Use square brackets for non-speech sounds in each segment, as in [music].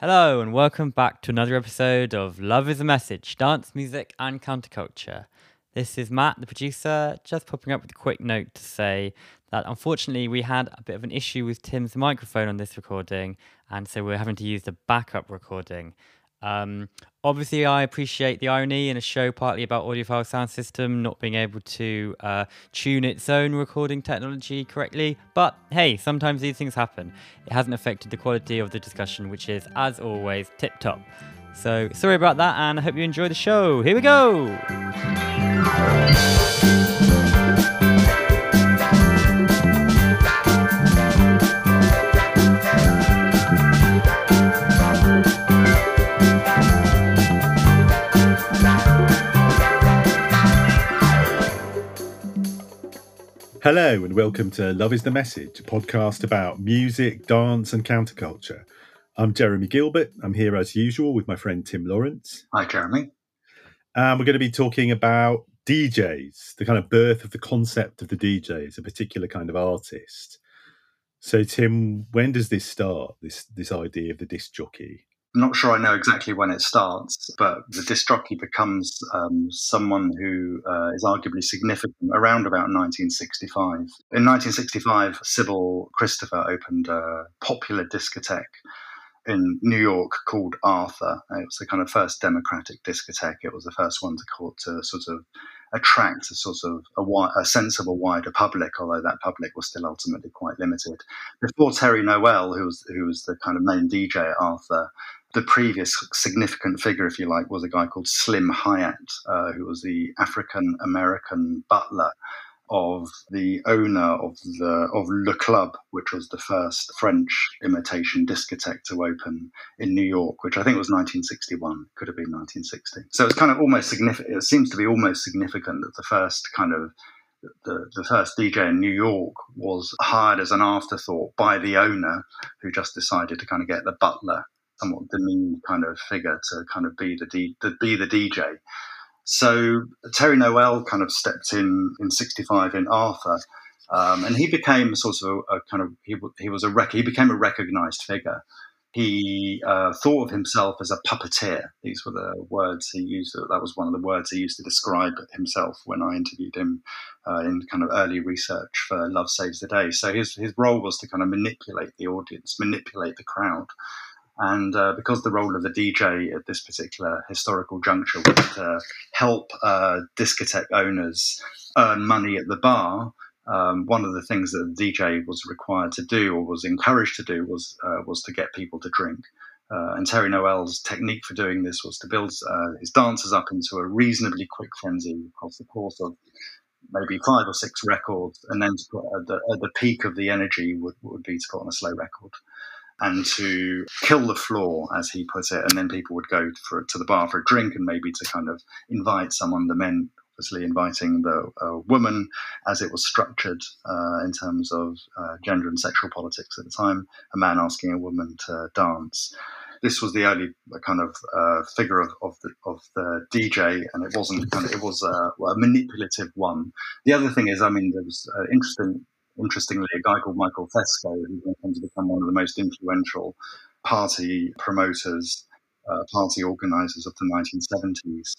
Hello, and welcome back to another episode of Love is a Message Dance, Music, and Counterculture. This is Matt, the producer, just popping up with a quick note to say that unfortunately we had a bit of an issue with Tim's microphone on this recording, and so we're having to use the backup recording. Um, obviously, I appreciate the irony in a show partly about audiophile sound system not being able to uh, tune its own recording technology correctly. But hey, sometimes these things happen. It hasn't affected the quality of the discussion, which is, as always, tip top. So sorry about that, and I hope you enjoy the show. Here we go. Hello, and welcome to Love is the Message, a podcast about music, dance, and counterculture. I'm Jeremy Gilbert. I'm here as usual with my friend Tim Lawrence. Hi, Jeremy. And we're going to be talking about DJs, the kind of birth of the concept of the DJ as a particular kind of artist. So, Tim, when does this start? This this idea of the disc jockey? I'm not sure I know exactly when it starts, but the disc jockey becomes um, someone who uh, is arguably significant around about 1965. In 1965, Sybil Christopher opened a popular discotheque in New York called Arthur. It was the kind of first democratic discotheque. It was the first one to, call, to sort of attract a sort of a, a sense of a wider public, although that public was still ultimately quite limited. Before Terry Noel, who was who was the kind of main DJ at Arthur, the previous significant figure, if you like, was a guy called Slim Hyatt, uh, who was the African American butler of the owner of the of Le Club, which was the first French imitation discotheque to open in New York, which I think was 1961, could have been 1960. So it's kind of almost significant. It seems to be almost significant that the first kind of the, the first DJ in New York was hired as an afterthought by the owner, who just decided to kind of get the butler, somewhat demeaned kind of figure, to kind of be the D, be the DJ. So Terry Noel kind of stepped in in '65 in Arthur, um, and he became sort of a, a kind of he, he was a rec- he became a recognised figure. He uh, thought of himself as a puppeteer. These were the words he used. That was one of the words he used to describe himself when I interviewed him uh, in kind of early research for Love Saves the Day. So his his role was to kind of manipulate the audience, manipulate the crowd. And uh, because the role of the DJ at this particular historical juncture was to help uh, discotheque owners earn money at the bar, um, one of the things that the DJ was required to do or was encouraged to do was uh, was to get people to drink. Uh, and Terry Noel's technique for doing this was to build uh, his dancers up into a reasonably quick frenzy across the course of maybe five or six records, and then at the, at the peak of the energy would, would be to put on a slow record and to kill the floor, as he put it. And then people would go for to the bar for a drink and maybe to kind of invite someone. The men obviously inviting the uh, woman, as it was structured uh, in terms of uh, gender and sexual politics at the time. A man asking a woman to dance. This was the early kind of uh, figure of, of, the, of the DJ, and it wasn't kind of it was a, a manipulative one. The other thing is, I mean, there was uh, interesting interestingly, a guy called Michael Fesco, who went on to become one of the most influential party promoters, uh, party organizers of the 1970s.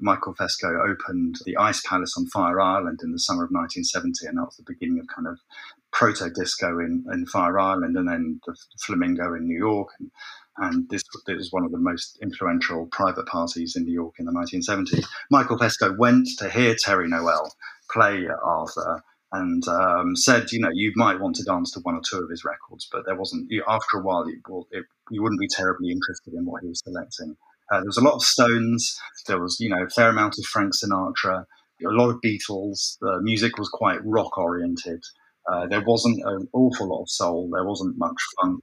Michael Fesco opened the Ice Palace on Fire Island in the summer of 1970, and that was the beginning of kind of proto disco in, in Fire Island, and then the Flamingo in New York. And, and this, this was one of the most influential private parties in New York in the 1970s. Michael Fesco went to hear Terry Noel play Arthur and um, said, you know, you might want to dance to one or two of his records, but there wasn't. You, after a while, it, you wouldn't be terribly interested in what he was selecting. Uh, there was a lot of Stones. There was, you know, a fair amount of Frank Sinatra. A lot of Beatles. The music was quite rock oriented. Uh, there wasn't an awful lot of soul. There wasn't much funk.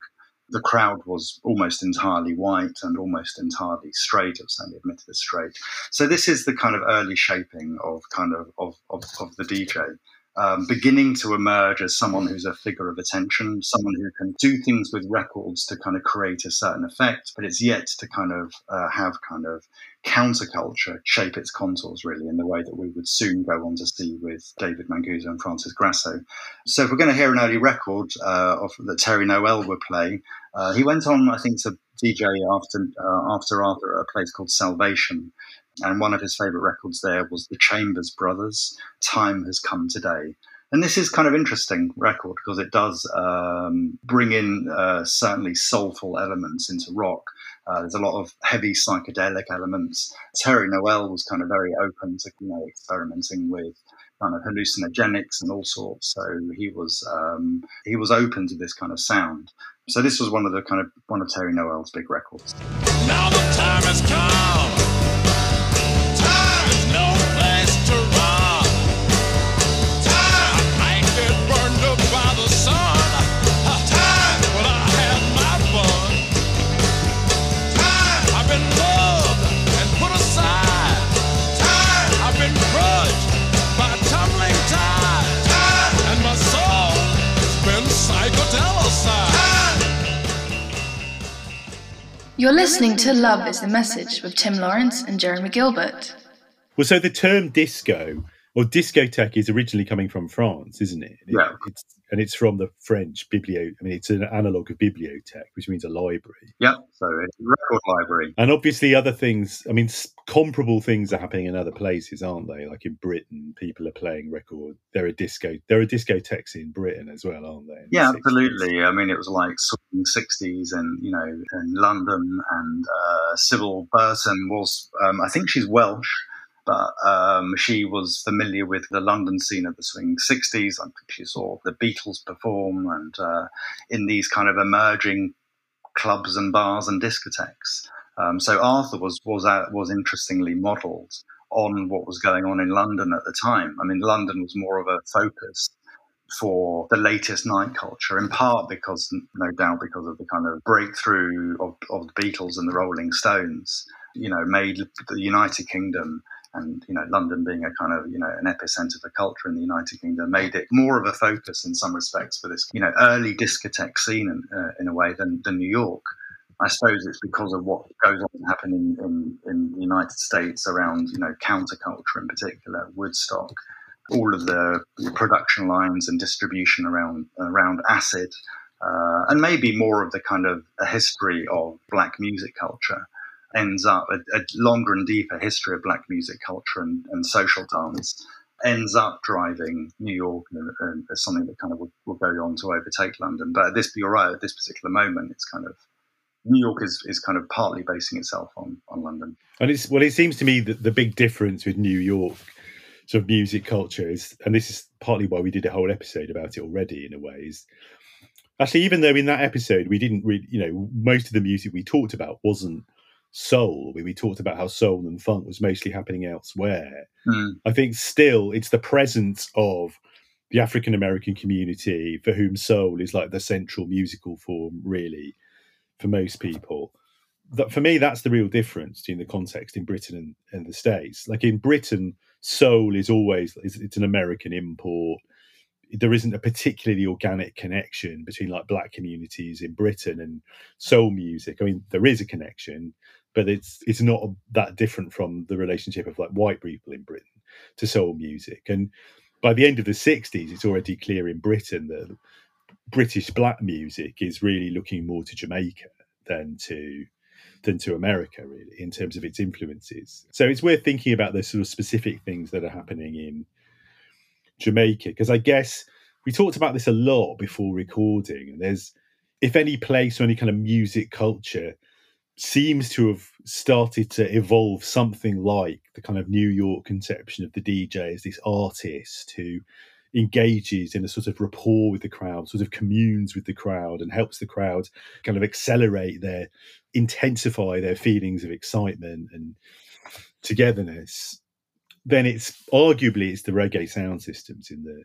The crowd was almost entirely white and almost entirely straight. It was only admitted as straight. So this is the kind of early shaping of kind of of, of, of the DJ um, beginning to emerge as someone who's a figure of attention, someone who can do things with records to kind of create a certain effect, but it's yet to kind of uh, have kind of counterculture shape its contours really in the way that we would soon go on to see with David Mancuso and Francis Grasso. So if we're going to hear an early record uh, of, that Terry Noel would play, uh, he went on, I think, to, DJ after uh, after Arthur at a place called Salvation, and one of his favorite records there was the Chambers Brothers. Time has come today. And this is kind of interesting record because it does um, bring in uh, certainly soulful elements into rock. Uh, there's a lot of heavy psychedelic elements. Terry Noel was kind of very open to you know experimenting with kind of hallucinogenics and all sorts. So he was um, he was open to this kind of sound. So this was one of the kind of one of Terry Noel's big records. Now the time has come. You're listening to Love is the Message with Tim Lawrence and Jeremy Gilbert. Well, so the term disco or discotheque is originally coming from France, isn't it? Yeah. It's, and it's from the French biblio. I mean, it's an analog of bibliothèque, which means a library. Yeah, so it's a record library. And obviously, other things. I mean, comparable things are happening in other places, aren't they? Like in Britain, people are playing record. There are disco. There are discotheques in Britain as well, aren't there? Yeah, the absolutely. I mean, it was like swing sixties, and you know, in London, and uh, Sybil Burton was. Um, I think she's Welsh but um, she was familiar with the London scene of the swing 60s. I think she saw the Beatles perform and uh, in these kind of emerging clubs and bars and discotheques. Um, so Arthur was was uh, was interestingly modelled on what was going on in London at the time. I mean, London was more of a focus for the latest night culture, in part because, no doubt, because of the kind of breakthrough of, of the Beatles and the Rolling Stones. You know, made the United Kingdom and you know London being a kind of you know an epicenter for culture in the United Kingdom made it more of a focus in some respects for this you know early discotheque scene in, uh, in a way than, than New York. I suppose it's because of what goes on happening in, in the United States around you know counterculture in particular, Woodstock, all of the production lines and distribution around around acid. Uh, and maybe more of the kind of history of black music culture ends up a, a, longer and deeper history of black music culture and, and social dance ends up driving New York as something that kind of will, will, go on to overtake London. But at this, you're right, at this particular moment, it's kind of New York is, is kind of partly basing itself on, on London. And it's well, it seems to me that the big difference with New York sort of music culture is, and this is partly why we did a whole episode about it already in a way, is actually even though in that episode we didn't really, you know, most of the music we talked about wasn't soul, where we talked about how soul and funk was mostly happening elsewhere. Mm. I think still it's the presence of the African American community for whom soul is like the central musical form, really, for most people. That for me, that's the real difference in the context in Britain and, and the States. Like in Britain, soul is always it's, it's an American import there isn't a particularly organic connection between like black communities in Britain and soul music. I mean, there is a connection, but it's it's not that different from the relationship of like white people in Britain to soul music. And by the end of the '60s, it's already clear in Britain that British black music is really looking more to Jamaica than to than to America, really, in terms of its influences. So it's worth thinking about those sort of specific things that are happening in Jamaica, because I guess we talked about this a lot before recording. And there's, if any place or any kind of music culture seems to have started to evolve something like the kind of New York conception of the DJ as this artist who engages in a sort of rapport with the crowd, sort of communes with the crowd, and helps the crowd kind of accelerate their, intensify their feelings of excitement and togetherness. Then it's arguably it's the reggae sound systems in the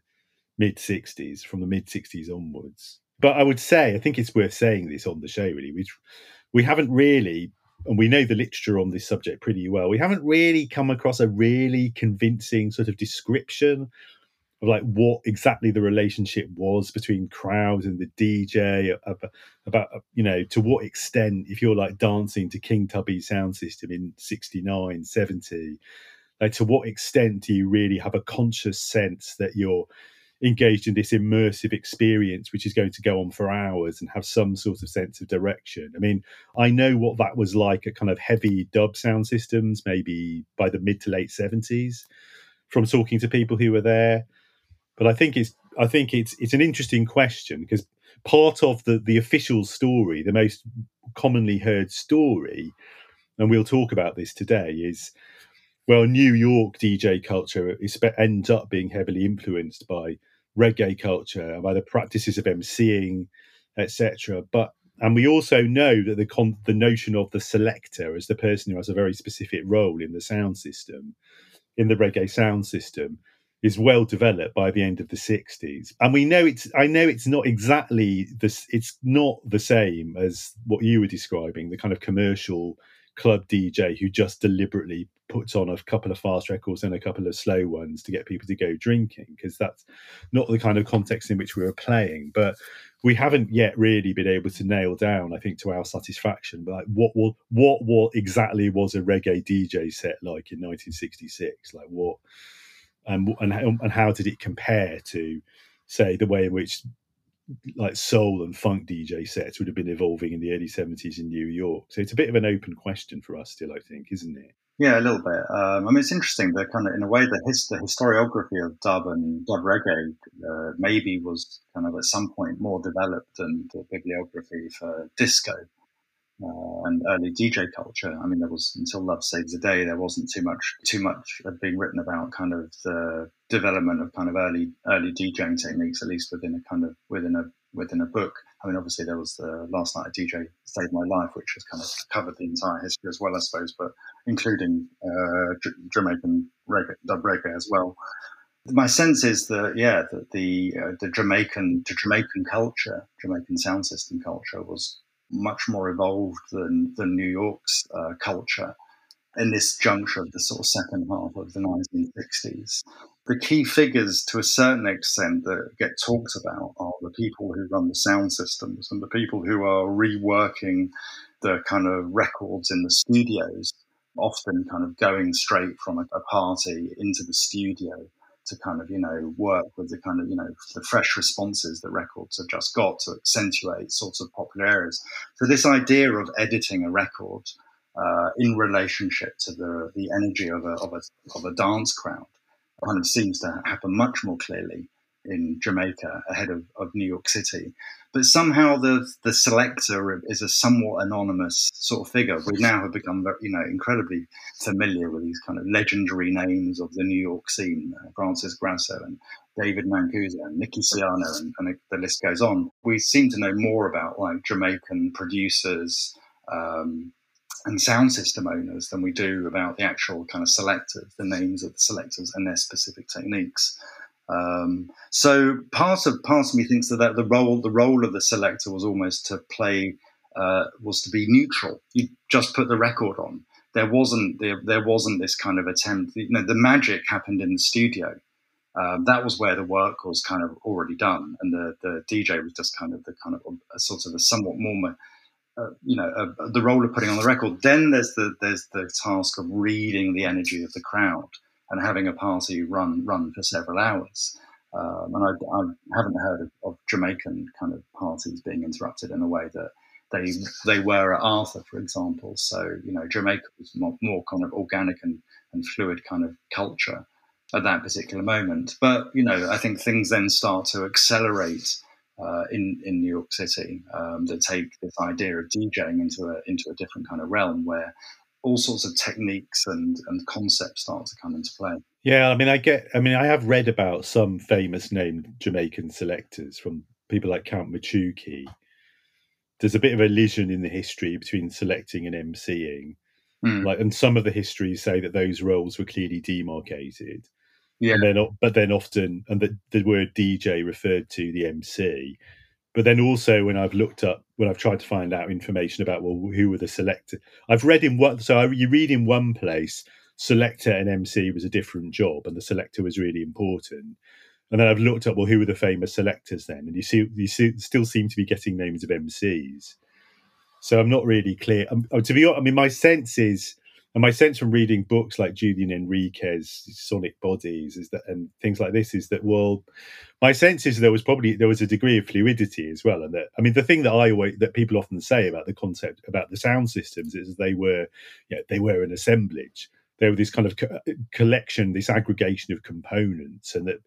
mid 60s, from the mid 60s onwards. But I would say, I think it's worth saying this on the show, really. We, we haven't really, and we know the literature on this subject pretty well, we haven't really come across a really convincing sort of description of like what exactly the relationship was between crowds and the DJ about, you know to what extent if you're like dancing to King Tubby sound system in 69 70 like to what extent do you really have a conscious sense that you're engaged in this immersive experience which is going to go on for hours and have some sort of sense of direction. I mean i know what that was like at kind of heavy dub sound systems maybe by the mid to late 70s from talking to people who were there. But i think it's i think it's it's an interesting question because part of the the official story the most commonly heard story and we'll talk about this today is well, New York DJ culture ends up being heavily influenced by reggae culture, and by the practices of emceeing, etc. But and we also know that the con- the notion of the selector as the person who has a very specific role in the sound system, in the reggae sound system, is well developed by the end of the 60s and we know it's i know it's not exactly this it's not the same as what you were describing the kind of commercial club DJ who just deliberately puts on a couple of fast records and a couple of slow ones to get people to go drinking because that's not the kind of context in which we were playing. But we haven't yet really been able to nail down, I think, to our satisfaction, like what will what what exactly was a reggae DJ set like in 1966? Like what and and and how did it compare to say the way in which like soul and funk DJ sets would have been evolving in the early 70s in New York. So it's a bit of an open question for us still, I think, isn't it? Yeah, a little bit. Um, I mean, it's interesting that kind of, in a way, the, his, the historiography of dub and dub reggae uh, maybe was kind of at some point more developed than the bibliography for disco uh, and early DJ culture. I mean, there was until Love Saves the Day, there wasn't too much too much being written about kind of the development of kind of early early DJing techniques, at least within a kind of within a within a book. I mean, obviously there was the Last Night a DJ Saved My Life, which has kind of covered the entire history as well, I suppose, but including uh, Jamaican reggae, dub reggae as well. My sense is that yeah, that the uh, the Jamaican the Jamaican culture, Jamaican sound system culture, was much more evolved than, than New York's uh, culture in this juncture of the sort of second half of the 1960s. The key figures, to a certain extent, that get talked about are the people who run the sound systems and the people who are reworking the kind of records in the studios, often kind of going straight from a, a party into the studio to kind of you know work with the kind of you know the fresh responses that records have just got to accentuate sorts of popular areas. So this idea of editing a record uh, in relationship to the the energy of a, of a of a dance crowd kind of seems to happen much more clearly in Jamaica ahead of, of New York City. But somehow the the selector is a somewhat anonymous sort of figure. We now have become, you know, incredibly familiar with these kind of legendary names of the New York scene: uh, Francis Grasso and David Mancuso and Nicky Siano, and, and, the list goes on. We seem to know more about like Jamaican producers. Um, and sound system owners than we do about the actual kind of selectors, the names of the selectors and their specific techniques. Um, so part of part of me thinks that, that the role the role of the selector was almost to play uh, was to be neutral. You just put the record on. There wasn't there, there wasn't this kind of attempt. You know, the magic happened in the studio. Um, that was where the work was kind of already done, and the, the DJ was just kind of the kind of a sort of a somewhat more, uh, you know, uh, the role of putting on the record. Then there's the there's the task of reading the energy of the crowd and having a party run run for several hours. Um, and I, I, haven't heard of, of, Jamaican kind of parties being interrupted in a way that they they were at Arthur, for example. So you know, Jamaica was more, more kind of organic and, and fluid kind of culture at that particular moment. But you know, I think things then start to accelerate uh, in in New York City um, that take this idea of DJing into a into a different kind of realm where all sorts of techniques and, and concepts start to come into play. Yeah, I mean, I get, I mean, I have read about some famous named Jamaican selectors from people like Count Machuki. There's a bit of a lesion in the history between selecting and emceeing. Mm. Like, and some of the histories say that those roles were clearly demarcated. Yeah. And then, but then often, and the, the word DJ referred to the MC. But then also, when I've looked up, when I've tried to find out information about well, who were the selector, I've read in what. So I, you read in one place, selector and MC was a different job, and the selector was really important. And then I've looked up, well, who were the famous selectors then? And you see, you see, still seem to be getting names of MCs. So I'm not really clear. Um, to be honest, I mean, my sense is And my sense from reading books like Julian Henriques, Sonic Bodies, is that and things like this is that well, my sense is there was probably there was a degree of fluidity as well, and that I mean the thing that I that people often say about the concept about the sound systems is they were, yeah, you know, they were an assemblage. They were this kind of co- collection, this aggregation of components, and that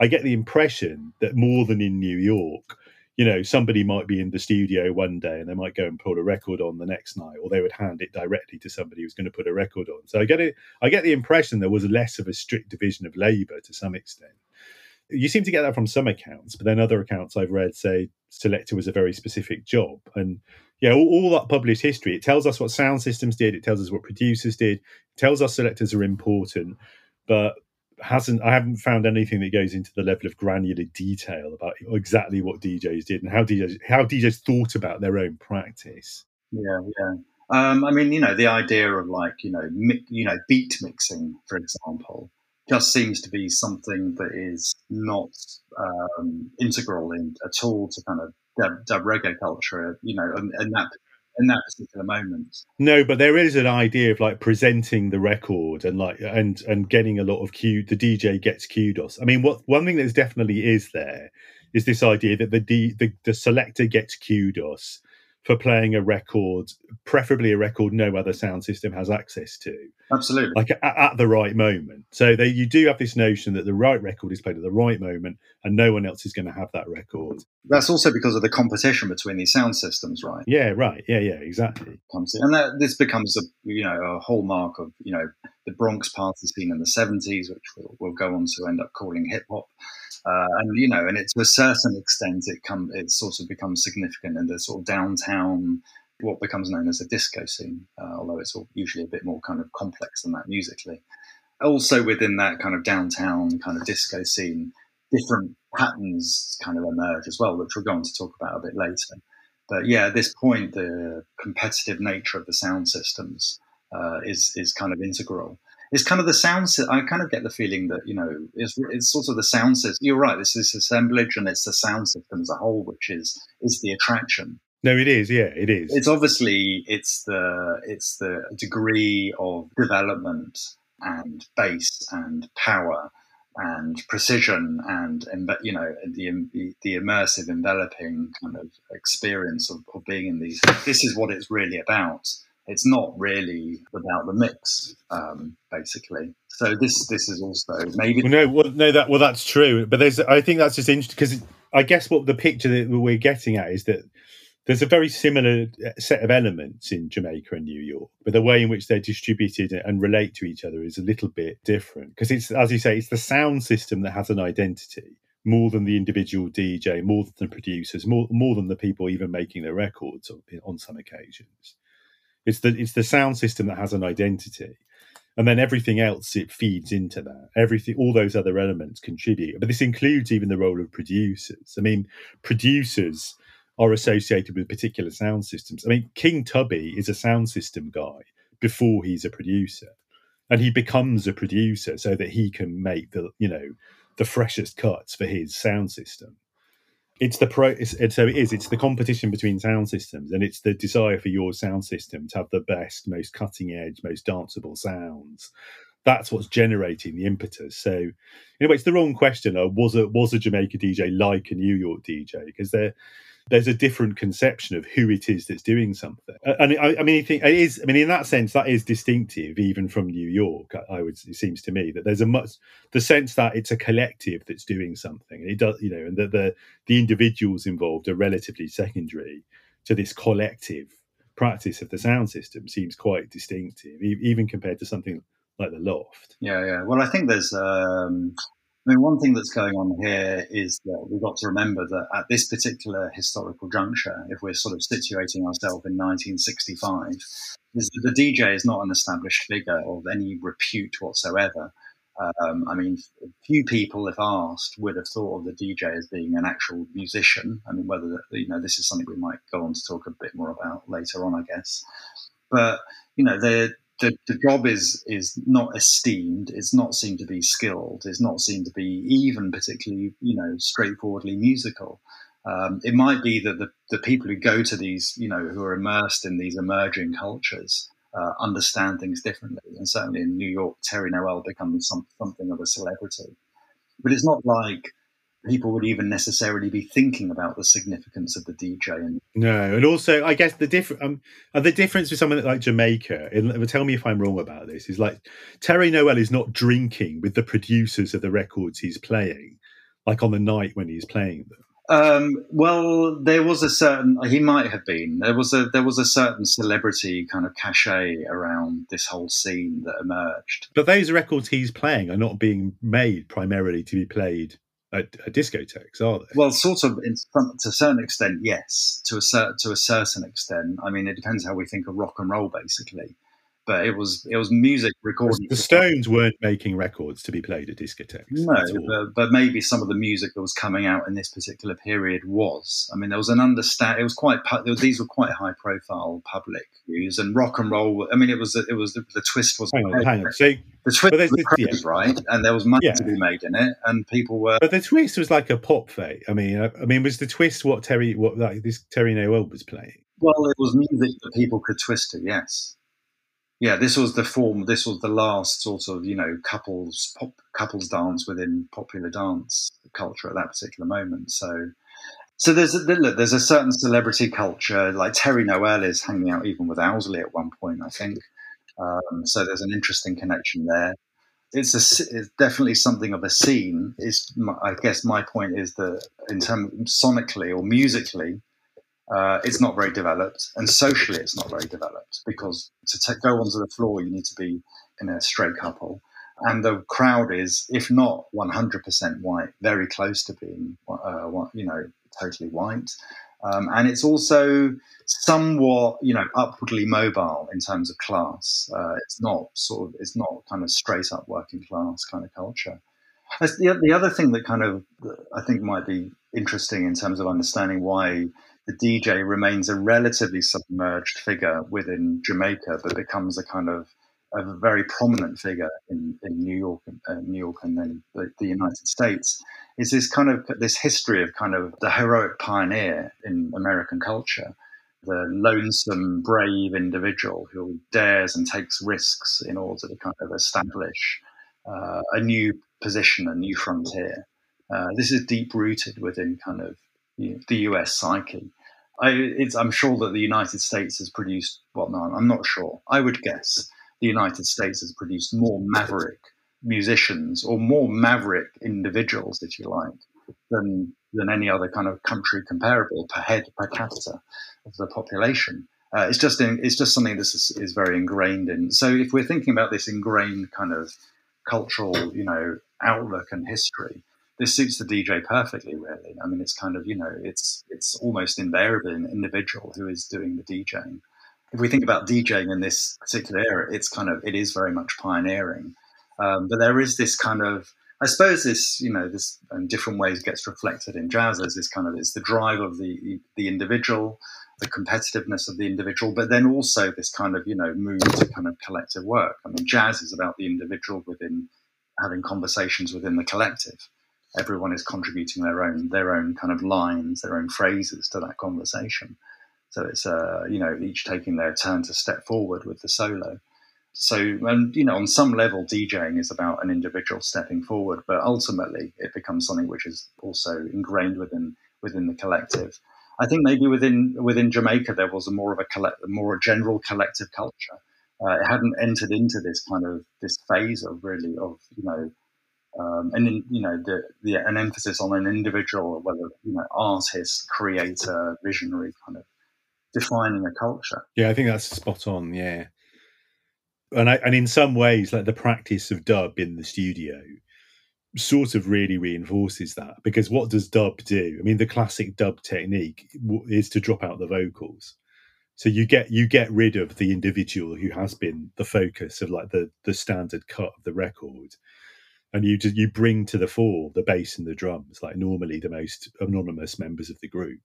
I get the impression that more than in New York, you know, somebody might be in the studio one day and they might go and put a record on the next night, or they would hand it directly to somebody who's going to put a record on. So I get it. I get the impression there was less of a strict division of labour to some extent. You seem to get that from some accounts, but then other accounts I've read say selector was a very specific job. And yeah, all, all, that published history, it tells us what sound systems did, it tells us what producers did, tells us selectors are important, but hasn't I haven't found anything that goes into the level of granular detail about exactly what DJs did and how DJs how DJs thought about their own practice. Yeah, yeah. Um, I mean, you know, the idea of like you know, mi- you know, beat mixing, for example, just seems to be something that is not um, integral in, at all to kind of dub, dub reggae culture. You know, and, and that in that particular moment. No, but there is an idea of like presenting the record and like and and getting a lot of cue. The DJ gets kudos. I mean, what one thing that definitely is there is this idea that the D, the, the selector gets kudos for playing a record, preferably a record no other sound system has access to. Absolutely. Like at, at the right moment. So they, you do have this notion that the right record is played at the right moment and no one else is going to have that record. That's also because of the competition between these sound systems, right? Yeah, right. Yeah, yeah, exactly. And that, this becomes a, you know, a hallmark of, you know, the Bronx party scene in the 70s, which we'll, we'll go on to end up calling hip hop. Uh, and you know, and it, to a certain extent, it come it sort of becomes significant in the sort of downtown, what becomes known as a disco scene, uh, although it's usually a bit more kind of complex than that musically. Also, within that kind of downtown kind of disco scene, different patterns kind of emerge as well, which we're going to talk about a bit later. But yeah, at this point, the competitive nature of the sound systems uh, is is kind of integral it's kind of the sound. I kind of get the feeling that you know it's, it's sort of the sound system. You're right. This is assemblage, and it's the sound system as a whole, which is is the attraction. No, it is. Yeah, it is. It's obviously it's the it's the degree of development and bass and power and precision and you know the the immersive enveloping kind of experience of, of being in these. This is what it's really about it's not really about the mix, um, basically. So this this is also maybe well, no, well, no, that well that's true, but there's I think that's just interesting because I guess what the picture that we're getting at is that there's a very similar set of elements in Jamaica and New York, but the way in which they're distributed and relate to each other is a little bit different because it's as you say, it's the sound system that has an identity more than the individual DJ, more than the producers, more more than the people even making the records on, on some occasions. It's the it's the sound system that has an identity, and then everything else it feeds into that. Everything, all those other elements contribute. But this includes even the role of producers. I mean, producers are associated with particular sound systems. I mean, King Tubby is a sound system guy before he's a producer, and he becomes a producer so that he can make the you know the freshest cuts for his sound system it's the pro it's, so it is it's the competition between sound systems and it's the desire for your sound system to have the best most cutting edge most danceable sounds. That's what's generating the impetus. So anyway it's the wrong question was a was a jamaica dj like a new york dj because they're there's a different conception of who it is that's doing something. And I, I mean, it is. I mean, in that sense, that is distinctive, even from New York. I would. It seems to me that there's a much the sense that it's a collective that's doing something. And it does, you know, and that the the individuals involved are relatively secondary to this collective practice of the sound system. Seems quite distinctive, even compared to something like the loft. Yeah, yeah. Well, I think there's um, I mean, one thing that's going on here is that we've got to remember that at this particular historical juncture, if we're sort of situating ourselves in 1965, the DJ is not an established figure of any repute whatsoever. Um, I mean, few people, if asked, would have thought of the DJ as being an actual musician. I mean, whether you know this is something we might go on to talk a bit more about later on, I guess. But you know, the the, the job is is not esteemed. It's not seen to be skilled. It's not seen to be even particularly, you know, straightforwardly musical. Um, it might be that the, the people who go to these, you know, who are immersed in these emerging cultures, uh, understand things differently. And certainly in New York, Terry Noel becomes some, something of a celebrity. But it's not like people would even necessarily be thinking about the significance of the DJ. And no, and also I guess the different um, the difference with someone like Jamaica. And tell me if I'm wrong about this. Is like Terry Noel is not drinking with the producers of the records he's playing, like on the night when he's playing them. Um, well, there was a certain he might have been there was a there was a certain celebrity kind of cachet around this whole scene that emerged. But those records he's playing are not being made primarily to be played at, at discotheques, are they? Well, sort of in to a certain extent, yes. To a cer- to a certain extent, I mean, it depends how we think of rock and roll, basically but it was it was music recorded. The Stones weren't making records to be played at discotheques. No, but, but, maybe some of the music that was coming out in this particular period was. I mean, there was an understand. It was quite. These were quite high profile public views and rock and roll. I mean, it was it was the, the twist was. Hang on, hang on. So the twist was yeah. right, and there was money yeah. to be made in it, and people were. But the twist was like a pop fate. I mean, I, I mean, was the twist what Terry what like this Terry Noel was playing? Well, it was music that people could twist to. Yes yeah, this was the form. This was the last sort of you know couples pop, couples dance within popular dance culture at that particular moment. So, so there's a, look, there's a certain celebrity culture. Like Terry Noel is hanging out even with Owsley at one point, I think. Um, so there's an interesting connection there. It's a it's definitely something of a scene. Is I guess my point is that in terms sonically or musically, uh, it's not very developed, and socially, it's not very developed because to t- go onto the floor, you need to be in a straight couple, and the crowd is, if not 100% white, very close to being, uh, you know, totally white. Um, and it's also somewhat, you know, upwardly mobile in terms of class. Uh, it's not sort of, it's not kind of straight up working class kind of culture. The, the other thing that kind of I think might be interesting in terms of understanding why the DJ remains a relatively submerged figure within Jamaica, but becomes a kind of a very prominent figure in, in New York, uh, New York, and then the, the, United States. Is this kind of this history of kind of the heroic pioneer in American culture, the lonesome, brave individual who dares and takes risks in order to kind of establish uh, a new position, a new frontier. Uh, this is deep rooted within kind of the US psyche. I, am sure that the United States has produced, well, no, I'm not sure. I would guess the United States has produced more maverick musicians or more maverick individuals, if you like, than, than any other kind of country comparable per head, per capita of the population. Uh, it's just in, it's just something that is, is very ingrained in. So if we're thinking about this ingrained kind of cultural, you know, outlook and history, this suits the DJ perfectly, really. I mean, it's kind of you know, it's it's almost invariably an individual who is doing the DJing. If we think about DJing in this particular era, it's kind of it is very much pioneering, um, but there is this kind of I suppose this you know this in different ways gets reflected in jazz as this kind of it's the drive of the the individual, the competitiveness of the individual, but then also this kind of you know move to kind of collective work. I mean, jazz is about the individual within having conversations within the collective everyone is contributing their own their own kind of lines, their own phrases to that conversation. So it's uh, you know each taking their turn to step forward with the solo. So and you know on some level DJing is about an individual stepping forward, but ultimately it becomes something which is also ingrained within within the collective. I think maybe within within Jamaica there was a more of a collect, more a general collective culture. Uh, it hadn't entered into this kind of this phase of really of you know um, and then, you know the, the, an emphasis on an individual, whether you know artist, creator, visionary, kind of defining a culture. Yeah, I think that's spot on. Yeah, and I, and in some ways, like the practice of dub in the studio sort of really reinforces that because what does dub do? I mean, the classic dub technique is to drop out the vocals. So you get you get rid of the individual who has been the focus of like the the standard cut of the record and you just you bring to the fore the bass and the drums like normally the most anonymous members of the group.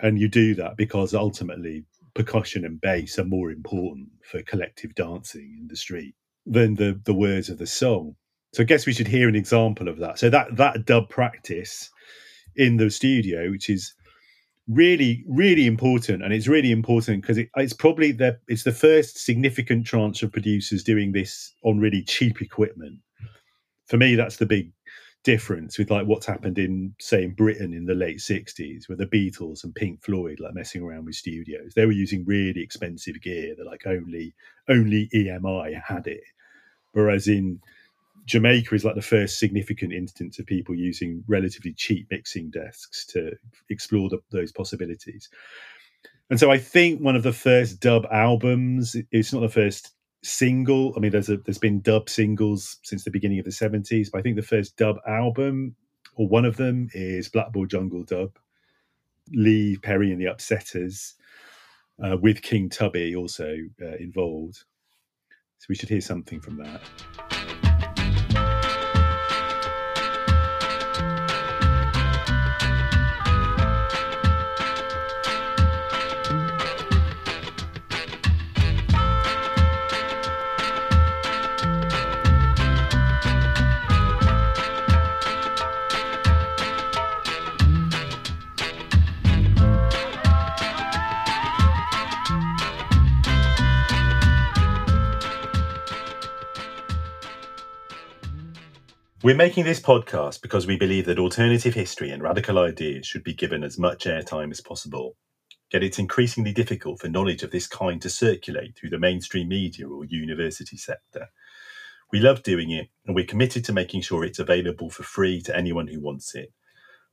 And you do that because ultimately percussion and bass are more important for collective dancing in the street than the the words of the song. So i guess we should hear an example of that. So that that dub practice in the studio which is really really important and it's really important because it, it's probably the it's the first significant tranche of producers doing this on really cheap equipment for me that's the big difference with like what's happened in say in britain in the late 60s with the beatles and pink floyd like messing around with studios they were using really expensive gear that like only only emi had it whereas in Jamaica is like the first significant instance of people using relatively cheap mixing desks to explore the, those possibilities. And so I think one of the first dub albums, it's not the first single. I mean, there's a, there's been dub singles since the beginning of the 70s, but I think the first dub album, or one of them, is Blackboard Jungle Dub. Lee Perry and the Upsetters, uh, with King Tubby also uh, involved. So we should hear something from that. We're making this podcast because we believe that alternative history and radical ideas should be given as much airtime as possible. Yet it's increasingly difficult for knowledge of this kind to circulate through the mainstream media or university sector. We love doing it, and we're committed to making sure it's available for free to anyone who wants it.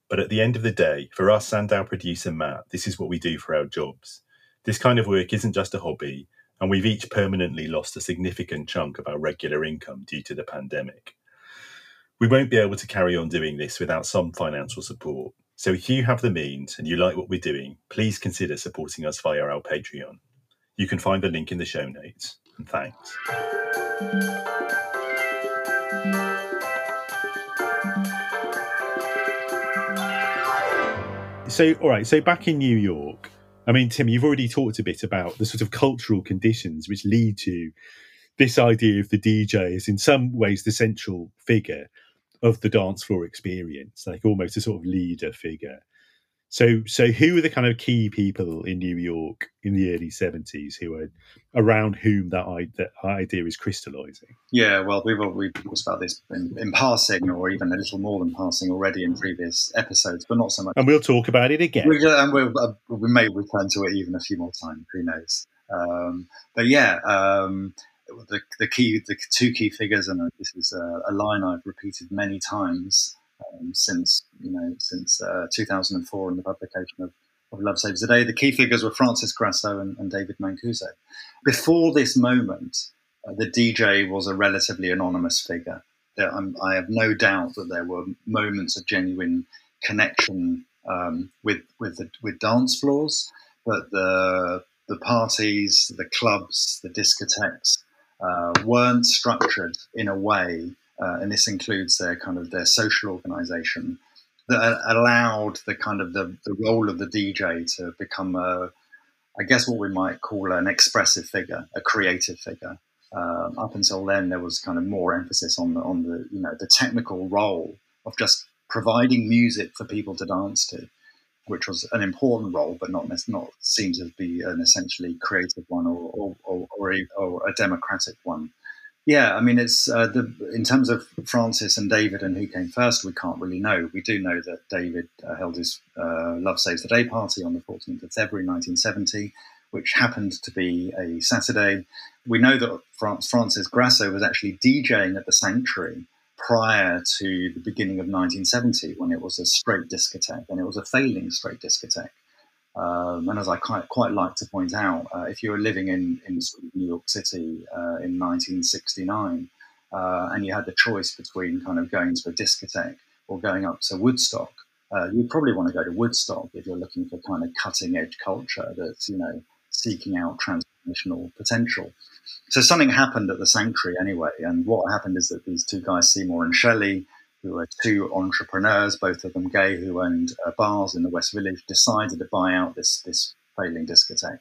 But at the end of the day, for us and our producer Matt, this is what we do for our jobs. This kind of work isn't just a hobby, and we've each permanently lost a significant chunk of our regular income due to the pandemic. We won't be able to carry on doing this without some financial support. So if you have the means and you like what we're doing, please consider supporting us via our Patreon. You can find the link in the show notes. And thanks. So, all right. So, back in New York, I mean, Tim, you've already talked a bit about the sort of cultural conditions which lead to this idea of the DJ as, in some ways, the central figure of the dance floor experience, like almost a sort of leader figure. So, so who are the kind of key people in New York in the early seventies who are around whom that, I, that idea is crystallizing? Yeah, well, we've we've talked about this in, in, passing, or even a little more than passing already in previous episodes, but not so much. And we'll talk about it again. We, and we'll, uh, we may return to it even a few more times. Who knows? Um, but yeah, um, the, the key, the two key figures, and this is a, a line I've repeated many times um, since you know since uh, 2004 and the publication of, of Love Saves the Day. The key figures were Francis Grasso and, and David Mancuso. Before this moment, uh, the DJ was a relatively anonymous figure. There, I have no doubt that there were moments of genuine connection um, with with the, with dance floors, but the the parties, the clubs, the discotheques uh, weren't structured in a way, uh, and this includes their kind of their social organization, that allowed the kind of the, the role of the DJ to become a, I guess what we might call an expressive figure, a creative figure. Um, up until then, there was kind of more emphasis on the on the you know the technical role of just providing music for people to dance to which was an important role, but not not seen to be an essentially creative one or or, or, or, a, or a, democratic one. Yeah, I mean, it's uh, the in terms of Francis and David and who came first, we can't really know. We do know that David uh, held his uh, Love Saves the Day party on the 14th of February 1970, which happened to be a Saturday. We know that Francis Grasso was actually DJing at the Sanctuary prior to the beginning of 1970 when it was a straight discotheque and it was a failing straight discotheque. Um, and as I quite, quite like to point out, uh, if you were living in, in New York City uh, in 1969 uh, and you had the choice between kind of going to a discotheque or going up to Woodstock, uh, you'd probably want to go to Woodstock if you're looking for kind of cutting edge culture that's, you know, seeking out potential so something happened at the sanctuary anyway, and what happened is that these two guys, Seymour and Shelley, who were two entrepreneurs, both of them gay, who owned uh, bars in the West Village, decided to buy out this this failing discotheque,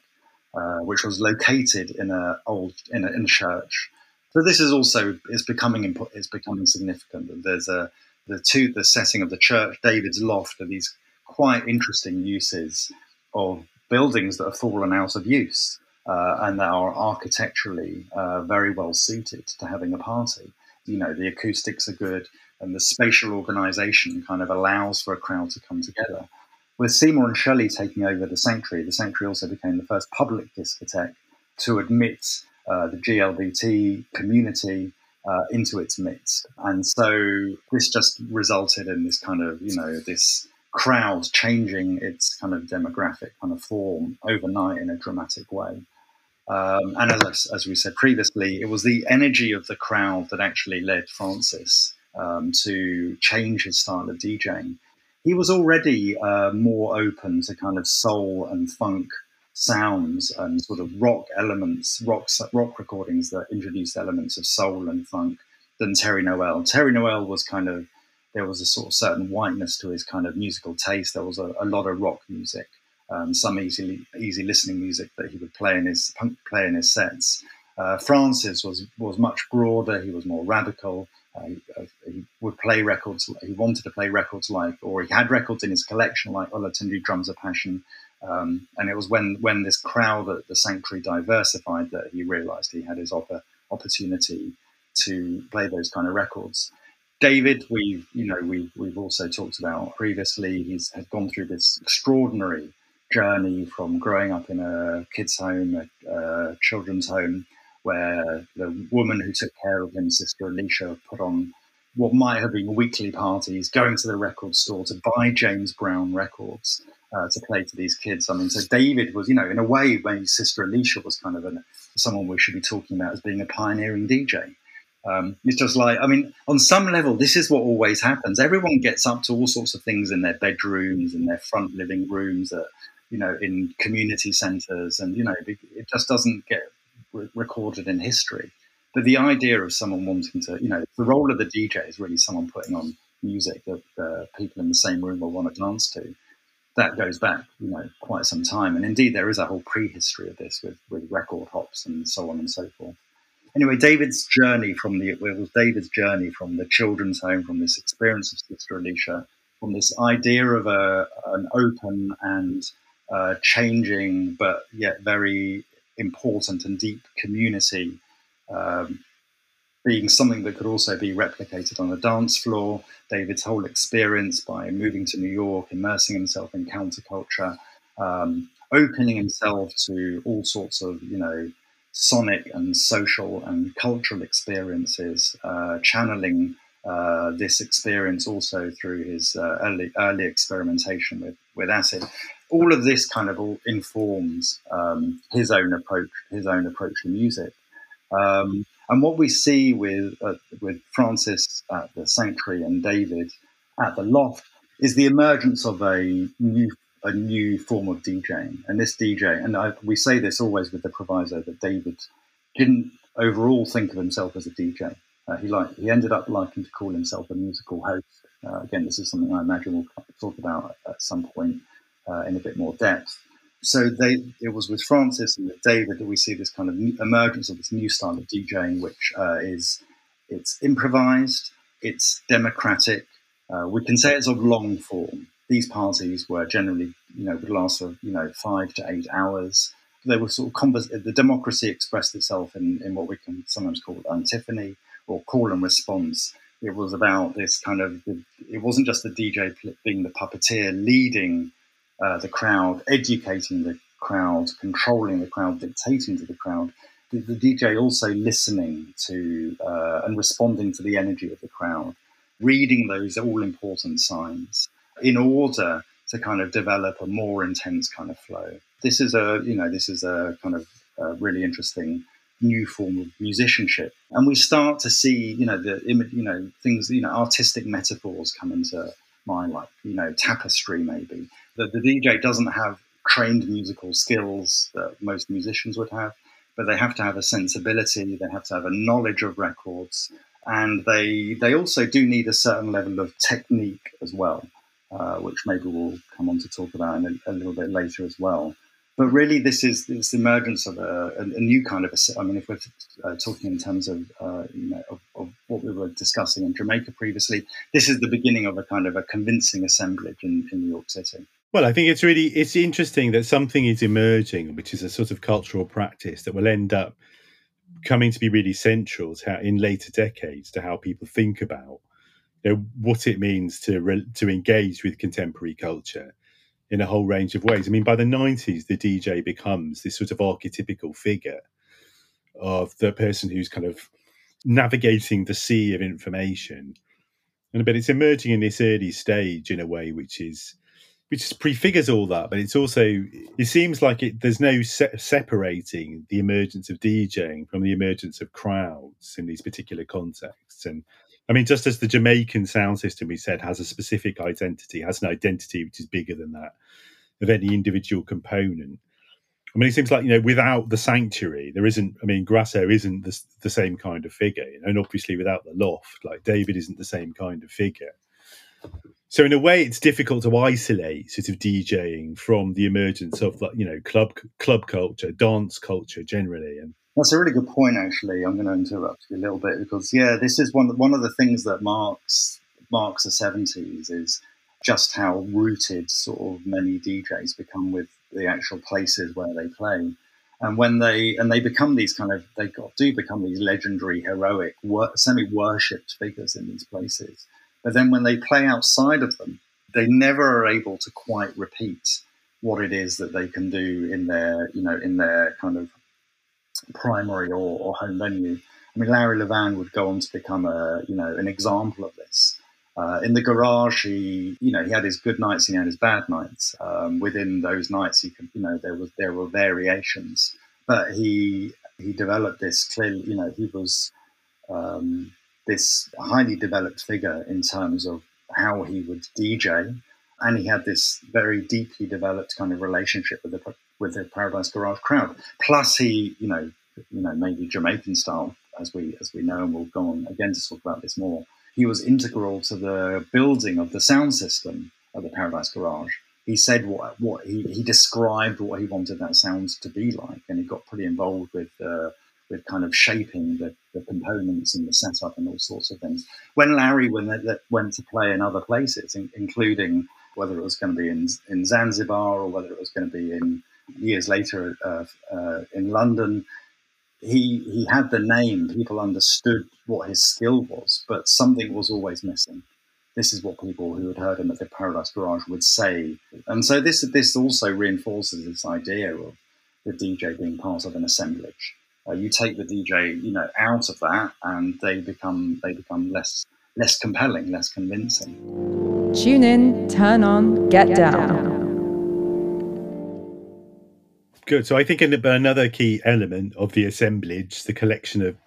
uh, which was located in a old in a, in a church. So this is also is becoming is becoming significant. There's a the two the setting of the church, David's loft, are these quite interesting uses of buildings that have fallen out of use uh, and that are architecturally uh, very well suited to having a party. You know, the acoustics are good and the spatial organization kind of allows for a crowd to come together. With Seymour and Shelley taking over the Sanctuary, the Sanctuary also became the first public discotheque to admit uh, the GLBT community uh, into its midst. And so this just resulted in this kind of, you know, this crowd changing its kind of demographic kind of form overnight in a dramatic way. Um, and as, as we said previously, it was the energy of the crowd that actually led Francis um, to change his style of DJing. He was already uh, more open to kind of soul and funk sounds and sort of rock elements, rock rock recordings that introduced elements of soul and funk than Terry Noel. Terry Noel was kind of there was a sort of certain whiteness to his kind of musical taste. There was a, a lot of rock music, um, some easy easy listening music that he would play in his play in his sets. Uh, Francis was was much broader. He was more radical. Uh, he, uh, he, would play records. He wanted to play records like, or he had records in his collection like Olatunji Drums of Passion. Um, and it was when when this crowd at the sanctuary diversified that he realised he had his op- opportunity to play those kind of records. David, we've you know we've we've also talked about previously. He's had gone through this extraordinary journey from growing up in a kids' home, a, a children's home, where the woman who took care of him, Sister Alicia, put on what might have been weekly parties, going to the record store to buy James Brown records uh, to play to these kids. I mean, so David was, you know, in a way, maybe Sister Alicia was kind of an, someone we should be talking about as being a pioneering DJ. Um, it's just like, I mean, on some level, this is what always happens. Everyone gets up to all sorts of things in their bedrooms, in their front living rooms, uh, you know, in community centres, and you know, it just doesn't get re- recorded in history. But the idea of someone wanting to, you know, the role of the DJ is really someone putting on music that uh, people in the same room will want to dance to. That goes back, you know, quite some time. And indeed, there is a whole prehistory of this with, with record hops and so on and so forth anyway, David's journey from the it was David's journey from the children's home, from this experience of Sister Alicia, from this idea of a an open and uh, changing but yet very important and deep community, um, being something that could also be replicated on the dance floor. David's whole experience by moving to New York, immersing himself in counterculture, um, opening himself to all sorts of you know sonic and social and cultural experiences, uh, channeling uh, this experience also through his uh, early early experimentation with with acid. All of this kind of all informs um, his own approach, his own approach to music. Um, and what we see with uh, with Francis at the Sanctuary and David at the Loft is the emergence of a new a new form of DJing. And this DJ, and I, we say this always with the proviso that David didn't overall think of himself as a DJ. Uh, he like he ended up liking to call himself a musical host. Uh, again, this is something I imagine we'll talk about at some point uh, in a bit more depth. So they, it was with Francis and with David that we see this kind of emergence of this new style of DJing, which uh, is it's improvised, it's democratic. Uh, we can say it's of long form these parties were generally, you know, would last for, you know, five to eight hours. They were sort of, convers- the democracy expressed itself in, in what we can sometimes call antiphony or call and response. It was about this kind of, it wasn't just the DJ being the puppeteer leading uh, the crowd, educating the crowd, controlling the crowd, dictating to the crowd. The, the DJ also listening to uh, and responding to the energy of the crowd, reading those all important signs in order to kind of develop a more intense kind of flow. This is a, you know, this is a kind of a really interesting new form of musicianship. And we start to see, you know, the, you know, things, you know, artistic metaphors come into mind, like, you know, tapestry maybe. The, the DJ doesn't have trained musical skills that most musicians would have, but they have to have a sensibility, they have to have a knowledge of records, and they they also do need a certain level of technique as well uh, which maybe we'll come on to talk about in a, a, little bit later as well. But really, this is this emergence of a, a, a new kind of a. I mean, if we're uh, talking in terms of uh, you know of, of, what we were discussing in Jamaica previously, this is the beginning of a kind of a convincing assemblage in, in New York City. Well, I think it's really it's interesting that something is emerging, which is a sort of cultural practice that will end up coming to be really central to how, in later decades to how people think about you know, what it means to re, to engage with contemporary culture in a whole range of ways. I mean, by the nineties, the DJ becomes this sort of archetypical figure of the person who's kind of navigating the sea of information, and but it's emerging in this early stage in a way which is which prefigures all that, but it's also it seems like it there's no se- separating the emergence of DJing from the emergence of crowds in these particular contexts. And I mean, just as the Jamaican sound system, we said, has a specific identity, has an identity which is bigger than that of any individual component. I mean, it seems like you know, without the sanctuary, there isn't. I mean, Grasso isn't the, the same kind of figure, you know, and obviously without the loft, like David isn't the same kind of figure. So in a way, it's difficult to isolate sort of DJing from the emergence of you know club club culture, dance culture generally. And that's a really good point. Actually, I'm going to interrupt you a little bit because yeah, this is one one of the things that marks marks the 70s is just how rooted sort of many DJs become with the actual places where they play. And when they and they become these kind of they got, do become these legendary, heroic, semi worshipped figures in these places but then when they play outside of them, they never are able to quite repeat what it is that they can do in their, you know, in their kind of primary or, or home venue. I mean, Larry Levan would go on to become a, you know, an example of this. Uh, in the garage, he, you know, he had his good nights and he had his bad nights. Um, within those nights, he could, you know, there was there were variations, but he he developed this clearly. You know, he was um, this highly developed figure in terms of how he would DJ, and he had this very deeply developed kind of relationship with the with the Paradise Garage crowd. Plus, he, you know, you know, maybe Jamaican style, as we as we know, and we'll go on again to talk about this more. He was integral to the building of the sound system at the Paradise Garage. He said what what he, he described what he wanted that sound to be like, and he got pretty involved with. Uh, with kind of shaping the, the components and the setup and all sorts of things. When Larry they went to play in other places, in, including whether it was going to be in, in Zanzibar or whether it was going to be in years later uh, uh, in London, he he had the name. People understood what his skill was, but something was always missing. This is what people who had heard him at the Paradise Garage would say, and so this this also reinforces this idea of the DJ being part of an assemblage uh, you take the DJ, you know, out of that, and they become they become less less compelling, less convincing. Tune in, turn on, get down. Good. So I think another key element of the assemblage, the collection of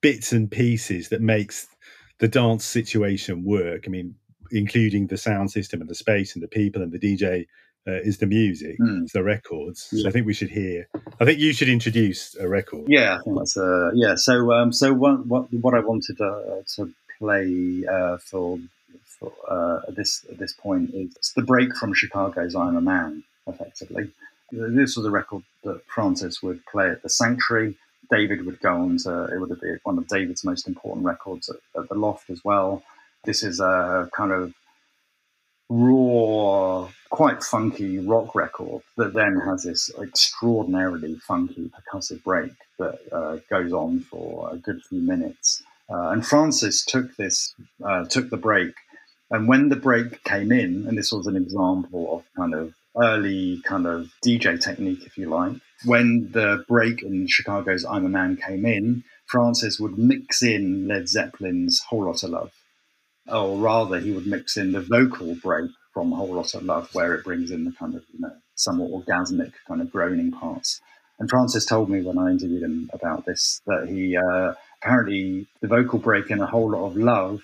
bits and pieces that makes the dance situation work. I mean, including the sound system and the space and the people and the DJ uh, is the music, mm. the records. Yeah. So I think we should hear. I think you should introduce a record. Yeah, I think that's uh, yeah. So um, so what what what I wanted uh, to play uh, for for uh, at this at this point is the break from Chicago's "I'm a Man." Effectively, this was a record that Francis would play at the Sanctuary. David would go on to it would been one of David's most important records at, at the Loft as well. This is a kind of raw, quite funky rock record that then has this extraordinarily funky percussive break that uh, goes on for a good few minutes. Uh, and Francis took this, uh, took the break, and when the break came in, and this was an example of kind of early kind of DJ technique, if you like, when the break in Chicago's "I'm a Man" came in, Francis would mix in Led Zeppelin's "Whole Lotta Love." or rather, he would mix in the vocal break from whole lot of love, where it brings in the kind of you know somewhat orgasmic kind of groaning parts. And Francis told me when I interviewed him about this that he uh, apparently the vocal break in a whole lot of love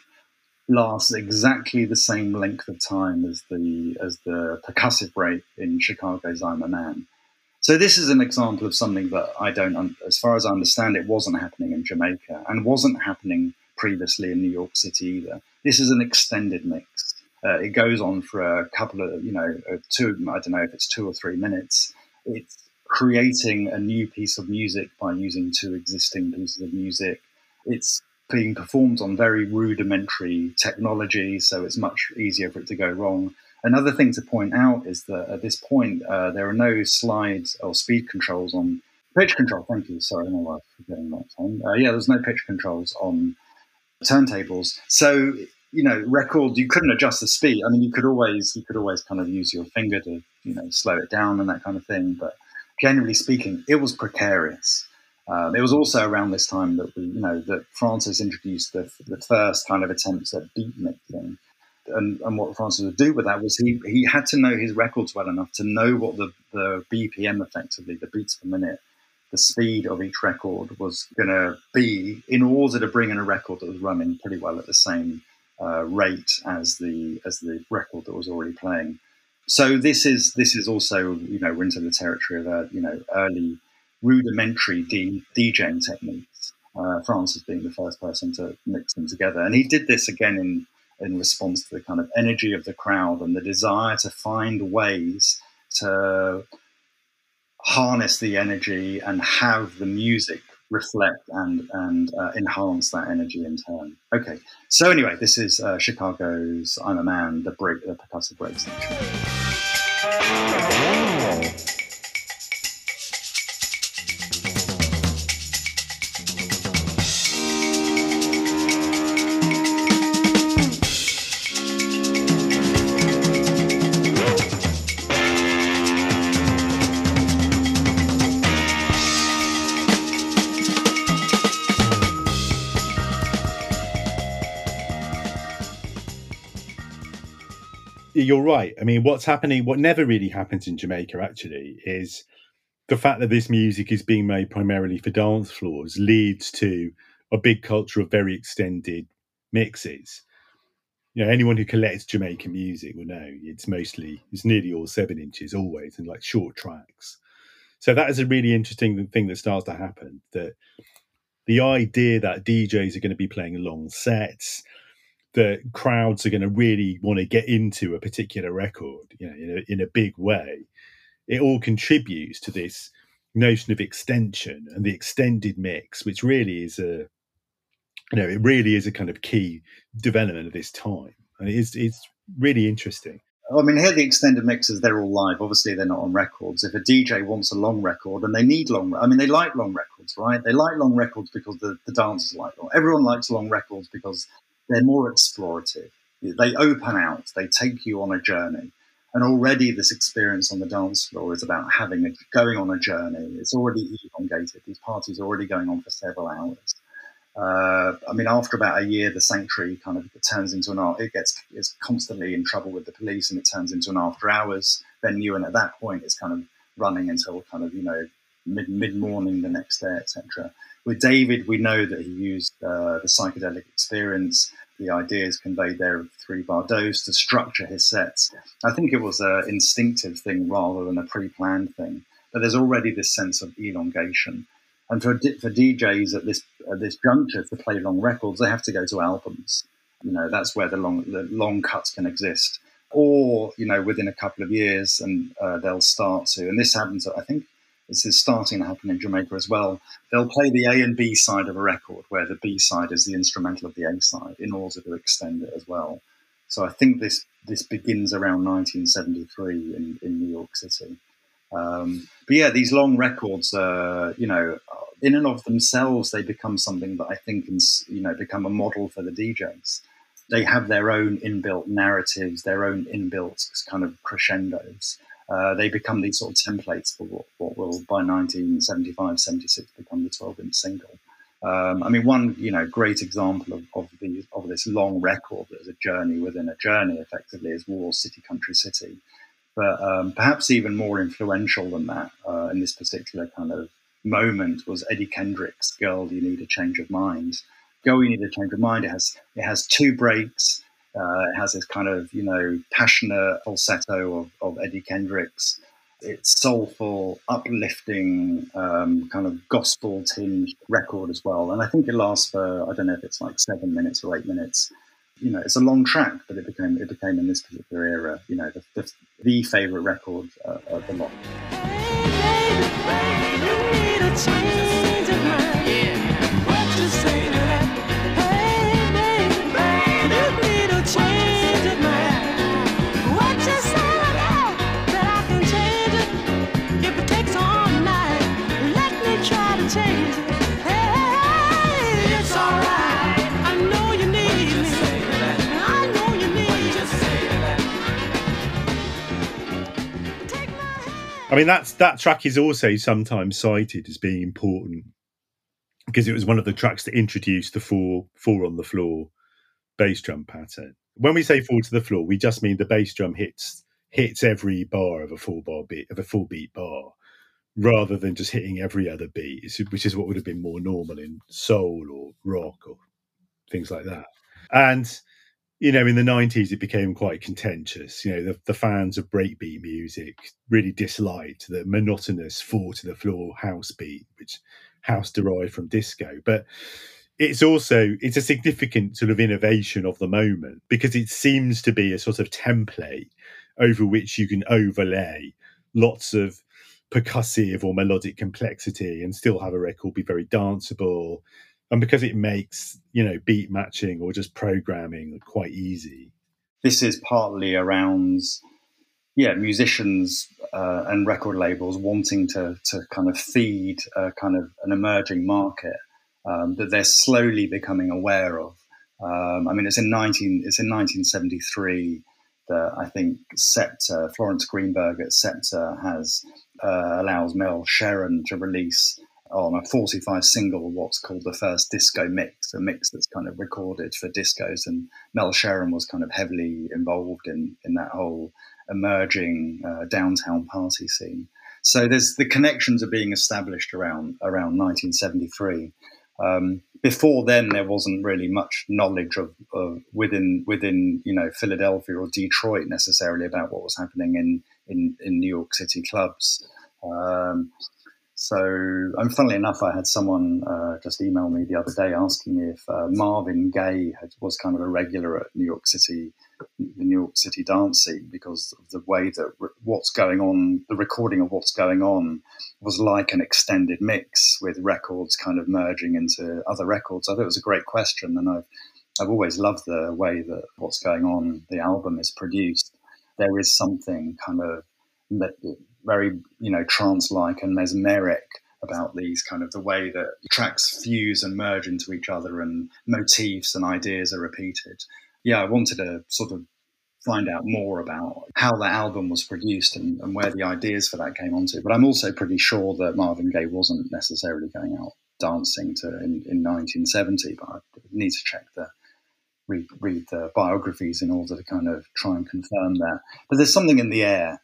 lasts exactly the same length of time as the as the percussive break in Chicago's "I'm a Man." So this is an example of something that I don't, as far as I understand, it wasn't happening in Jamaica and wasn't happening previously in New York City either. This is an extended mix. Uh, it goes on for a couple of, you know, two, I don't know if it's two or three minutes. It's creating a new piece of music by using two existing pieces of music. It's being performed on very rudimentary technology, so it's much easier for it to go wrong. Another thing to point out is that at this point, uh, there are no slides or speed controls on pitch control. Thank you. Sorry, my wife forgetting that time. Uh, yeah, there's no pitch controls on turntables. So you know, record you couldn't adjust the speed. I mean, you could always you could always kind of use your finger to you know slow it down and that kind of thing. But generally speaking, it was precarious. Um, it was also around this time that we, you know, that Francis introduced the, the first kind of attempts at beat mixing. And, and what Francis would do with that was he, he had to know his records well enough to know what the, the BPM effectively, the beats per minute, the speed of each record was going to be in order to bring in a record that was running pretty well at the same uh, rate as the as the record that was already playing. So this is this is also you know we're into the territory of uh, you know early rudimentary DJing techniques. Uh, Francis being the first person to mix them together, and he did this again in in response to the kind of energy of the crowd and the desire to find ways to harness the energy and have the music reflect and and uh, enhance that energy in turn. Okay, so anyway, this is uh, Chicago's "I'm a Man," the break, the percussive break section. You're right. I mean, what's happening, what never really happens in Jamaica actually is the fact that this music is being made primarily for dance floors leads to a big culture of very extended mixes. You know, anyone who collects Jamaican music will know it's mostly, it's nearly all seven inches always and like short tracks. So that is a really interesting thing that starts to happen that the idea that DJs are going to be playing long sets, that crowds are going to really want to get into a particular record, you know, in a, in a big way. It all contributes to this notion of extension and the extended mix, which really is a, you know, it really is a kind of key development of this time, and it is it's really interesting. I mean, here the extended mixes, they're all live. Obviously, they're not on records. If a DJ wants a long record and they need long, I mean, they like long records, right? They like long records because the, the dancers like long. Everyone likes long records because they're more explorative. They open out, they take you on a journey. And already this experience on the dance floor is about having a, going on a journey. It's already elongated. These parties are already going on for several hours. Uh, I mean, after about a year, the sanctuary kind of turns into an art. It gets is constantly in trouble with the police, and it turns into an after hours venue. And at that point, it's kind of running until kind of you know mid mid morning the next day, etc. With David, we know that he used uh, the psychedelic experience, the ideas conveyed there of three Bardos to structure his sets. I think it was an instinctive thing rather than a pre planned thing. But there's already this sense of elongation. And for, for DJs at this at this juncture to play long records, they have to go to albums. You know, that's where the long the long cuts can exist. Or you know, within a couple of years, and uh, they'll start to. And this happens, I think, this is starting to happen in Jamaica as well. They'll play the A and B side of a record, where the B side is the instrumental of the A side, in order to extend it as well. So I think this this begins around 1973 in, in New York City. Um, but yeah, these long records, uh, you know, in and of themselves, they become something that I think can, you know, become a model for the DJs. They have their own inbuilt narratives, their own inbuilt kind of crescendos uh, they become these sort of templates for what, what will by 1975 76 become the 12 inch single um, I mean, one you know great example of, of the of this long record as a journey within a journey, effectively, is War City Country City. But um, perhaps even more influential than that uh, in this particular kind of moment was Eddie Kendricks' "Girl, You Need a Change of Mind." "Girl, You Need a Change of Mind." It has it has two breaks. Uh, it has this kind of, you know, passionate falsetto of, of Eddie Kendricks. It's soulful, uplifting, um, kind of gospel tinged record as well. And I think it lasts for, I don't know if it's like seven minutes or eight minutes. You know, it's a long track, but it became it became in this particular era, you know, the, the, the favorite record uh, of the lot. What you I mean, that's that track is also sometimes cited as being important because it was one of the tracks that introduced the four four on the floor bass drum pattern. When we say four to the floor, we just mean the bass drum hits hits every bar of a four bar beat of a full beat bar, rather than just hitting every other beat, which is what would have been more normal in soul or rock or things like that. And you know, in the 90s, it became quite contentious. You know, the, the fans of breakbeat music really disliked the monotonous four to the floor house beat, which house derived from disco. But it's also it's a significant sort of innovation of the moment because it seems to be a sort of template over which you can overlay lots of percussive or melodic complexity and still have a record be very danceable and because it makes you know beat matching or just programming quite easy. This is partly around yeah musicians uh, and record labels wanting to to kind of feed a kind of an emerging market um, that they're slowly becoming aware of. Um, I mean it's in 19 it's in 1973 that I think Scepter Florence Greenberg at Scepter has uh, allows Mel Cheren to release on a 45 single what's called the first disco mix, a mix that's kind of recorded for discos. And Mel Cheren was kind of heavily involved in, in that whole emerging uh, downtown party scene. So there's the connections are being established around around 1973. Um, before then, there wasn't really much knowledge of, of, within within you know Philadelphia or Detroit necessarily about what was happening in in, in New York City clubs. Um, so, and funnily enough, I had someone uh, just email me the other day asking me if uh, Marvin Gaye had, was kind of a regular at New York City, the New York City dance scene, because of the way that re- what's going on, the recording of what's going on, was like an extended mix with records kind of merging into other records. I thought it was a great question, and I've I've always loved the way that what's going on, the album is produced. There is something kind of very you know trance-like and mesmeric about these kind of the way that tracks fuse and merge into each other and motifs and ideas are repeated. Yeah, I wanted to sort of find out more about how that album was produced and, and where the ideas for that came onto. But I'm also pretty sure that Marvin Gaye wasn't necessarily going out dancing to in, in 1970, but I need to check the read, read the biographies in order to kind of try and confirm that. But there's something in the air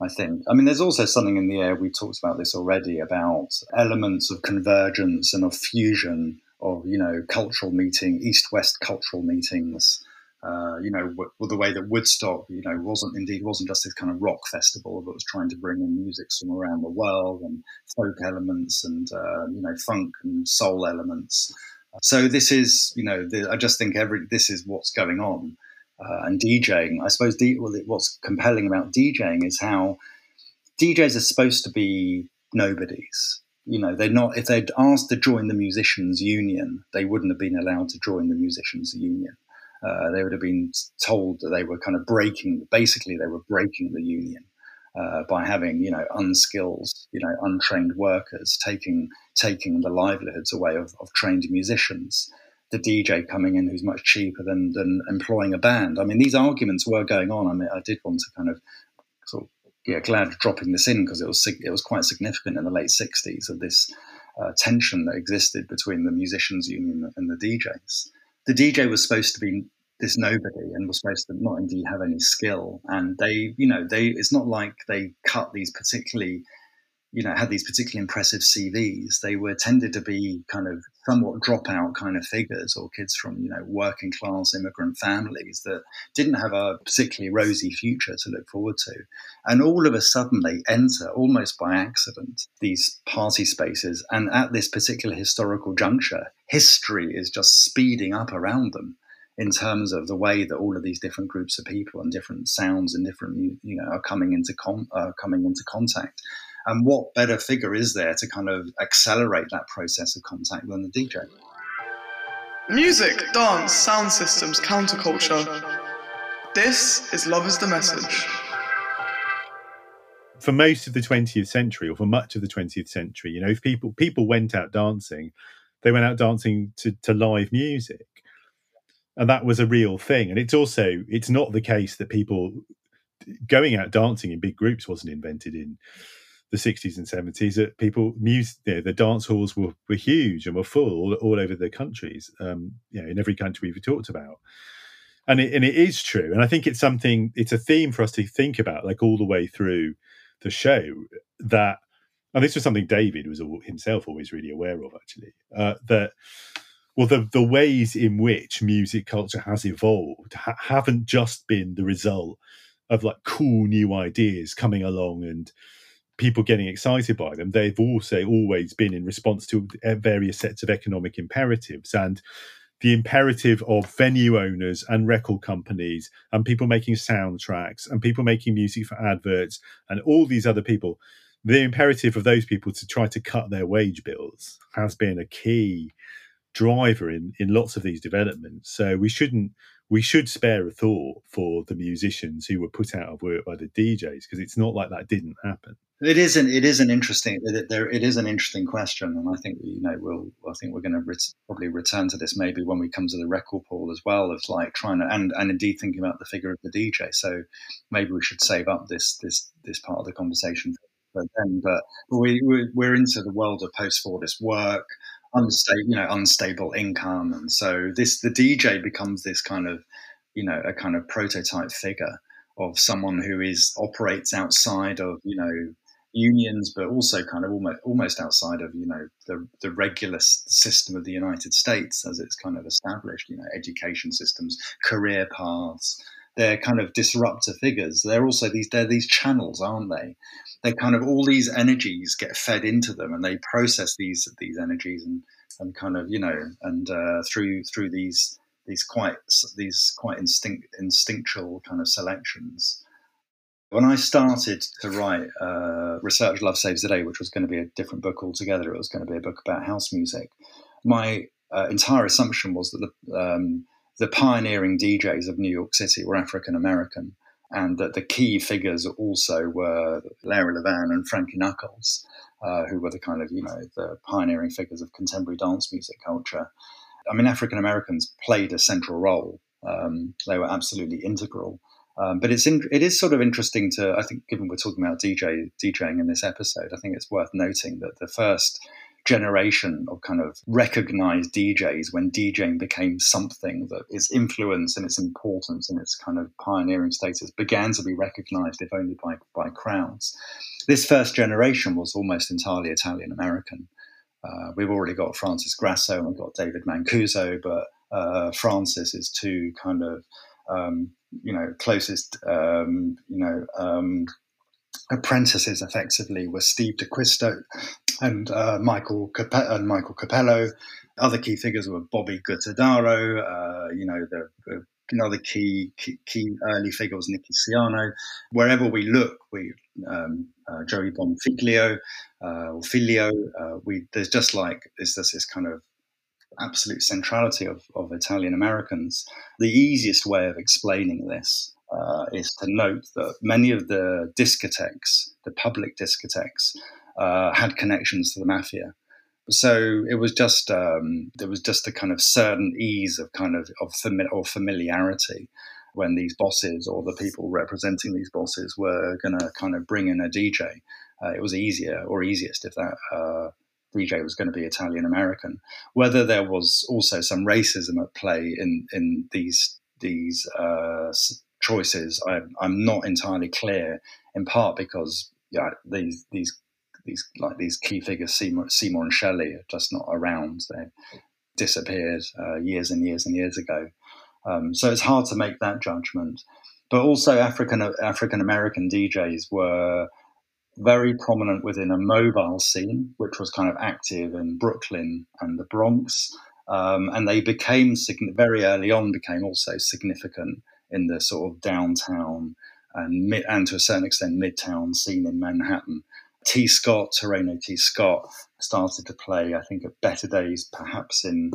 I think. I mean, there's also something in the air, we talked about this already, about elements of convergence and of fusion of, you know, cultural meeting, east west cultural meetings. Uh, you know, w- the way that Woodstock, you know, wasn't indeed wasn't just this kind of rock festival, that was trying to bring in music from around the world and folk elements and uh, you know funk and soul elements. So this is, you know, the, I just think every this is what's going on uh, and DJing. I suppose well, what's compelling about DJing is how DJs are supposed to be nobodies. You know, they're not. If they'd asked to join the musicians' union, they wouldn't have been allowed to join the musicians' union. Uh, they would have been told that they were kind of breaking. Basically, they were breaking the union uh, by having you know unskilled, you know, untrained workers taking taking the livelihoods away of, of trained musicians the DJ coming in who's much cheaper than than employing a band. I mean, these arguments were going on. I mean, I did want to kind of sort of yeah, glad dropping this in because it was it was quite significant in the late '60s of this uh, tension that existed between the musicians union and the DJs. The DJ was supposed to be this nobody and was supposed to not indeed have any skill, and they, you know, they it's not like they cut these particularly you know had these particularly impressive CVs, they were tended to be kind of somewhat dropout kind of figures or kids from you know working class immigrant families that didn't have a particularly rosy future to look forward to, and all of a sudden they enter almost by accident these party spaces, and at this particular historical juncture, history is just speeding up around them in terms of the way that all of these different groups of people and different sounds and different you know are coming into con- uh, coming into contact and what better figure is there to kind of accelerate that process of contact than the DJ? Music, dance, sound systems, counterculture. This is Love is the Message. For most of the 20th century, or for much of the 20th century, you know, if people people went out dancing, they went out dancing to, to live music. And that was a real thing. And it's also it's not the case that people going out dancing in big groups wasn't invented in the 60s and 70s that people music you know, the dance halls were, were huge and were full all, all over the countries um, you know in every country we've talked about. And it, and it is true. And i think it's something it's a theme for us to think about like all the way through the show that and this was something david was himself always really aware of actually uh, that well the, the ways in which music culture has evolved ha- haven't just been the result of like cool new ideas coming along and people getting excited by them they've also always been in response to uh, various sets of economic imperatives and the imperative of venue owners and record companies and people making soundtracks and people making music for adverts and all these other people. The imperative of those people to try to cut their wage bills has been a key driver in in lots of these developments. So we shouldn't we should spare a thought for the musicians who were put out of work by the DJs because it's not like that didn't happen. It is an it is an interesting it, there it is an interesting question, and I think you know we'll I think we're going to ret- probably return to this maybe when we come to the record pool as well of like trying to and and indeed thinking about the figure of the DJ. So maybe we should save up this this this part of the conversation for then. But we we're into the world of post Fordist work unstable, you know, unstable income, and so this the DJ becomes this kind of, you know, a kind of prototype figure of someone who is operates outside of you know unions, but also kind of almost almost outside of you know the the regular system of the United States as it's kind of established. You know, education systems, career paths. They're kind of disruptor figures. They're also these they're these channels, aren't they? they kind of all these energies get fed into them, and they process these these energies and and kind of you know and uh, through through these these quite these quite instinct instinctual kind of selections. When I started to write uh, Research Love Saves the Day, which was going to be a different book altogether, it was going to be a book about house music. My uh, entire assumption was that the um, the pioneering DJs of New York City were African American, and that the key figures also were Larry Levan and Frankie Knuckles, uh, who were the kind of you know the pioneering figures of contemporary dance music culture. I mean, African Americans played a central role; um, they were absolutely integral. Um, but it's in, it is sort of interesting to I think, given we're talking about DJ DJing in this episode, I think it's worth noting that the first generation of kind of recognized DJs when DJing became something that its influence and its importance and its kind of pioneering status began to be recognized, if only by, by crowds. This first generation was almost entirely Italian American. Uh, we've already got Francis Grasso and we've got David Mancuso, but uh, Francis is two kind of um, you know closest um, you know um, apprentices effectively were Steve D'Acquisto and uh, Michael Cap- and Michael Cappello. Other key figures were Bobby Guttadaro. Uh, you know, the, the another key, key, key early figure was Nicky Siano. Wherever we look, we um, uh, Joey Bonfiglio uh, or Filio. Uh, we there's just like there's this, this kind of absolute centrality of, of Italian Americans. The easiest way of explaining this uh, is to note that many of the discotheques, the public discotheques, uh, had connections to the mafia. So it was just um, there was just a kind of certain ease of kind of of fami- or familiarity when these bosses or the people representing these bosses were going to kind of bring in a DJ. Uh, it was easier or easiest if that uh, DJ was going to be Italian American. Whether there was also some racism at play in in these these uh, choices, I, am not entirely clear. In part because yeah, these these these like these key figures, Seymour, Seymour and Shelley, are just not around. They disappeared uh, years and years and years ago. Um, so it's hard to make that judgment. But also, African African American DJs were very prominent within a mobile scene, which was kind of active in Brooklyn and the Bronx. Um, and they became very early on became also significant in the sort of downtown and mid, and to a certain extent midtown scene in Manhattan. Tee Scott, Terreno Tee Scott, started to play, I think, at Better Days, perhaps in,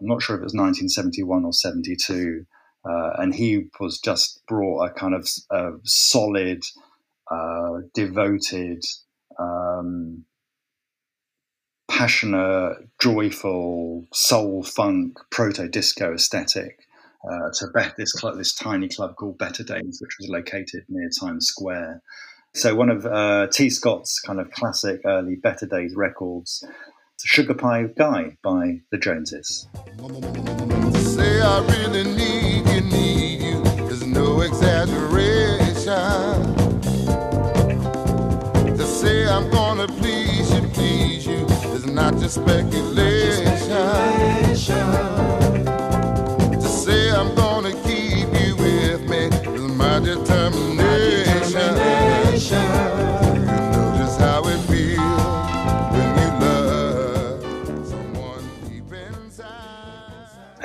I'm not sure if it was 1971 or 72. Uh, and he was just brought a kind of uh, solid, uh, devoted, um, passionate, joyful, soul funk, proto disco aesthetic uh, to this club, this tiny club called Better Days, which was located near Times Square So one of uh, Tee Scott's kind of classic early Better Days records, Sugar Pie Guy by the Joneses. Say I really need you, need you. There's no exaggeration. To say I'm gonna please you, please you is not just speculation. To say I'm gonna keep you with me is my determination.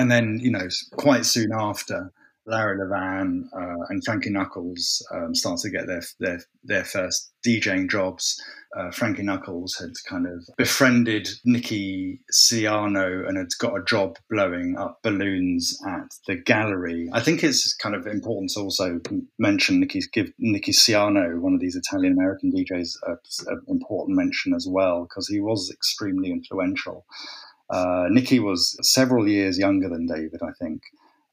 And then, you know, quite soon after, Larry Levan uh, and Frankie Knuckles um, started to get their, their their first DJing jobs. Uh, Frankie Knuckles had kind of befriended Nicky Siano and had got a job blowing up balloons at the gallery. I think it's kind of important to also mention Nicky, give Nicky Siano, one of these Italian American DJs, an important mention as well because he was extremely influential. Uh, Nicky was several years younger than David, I think.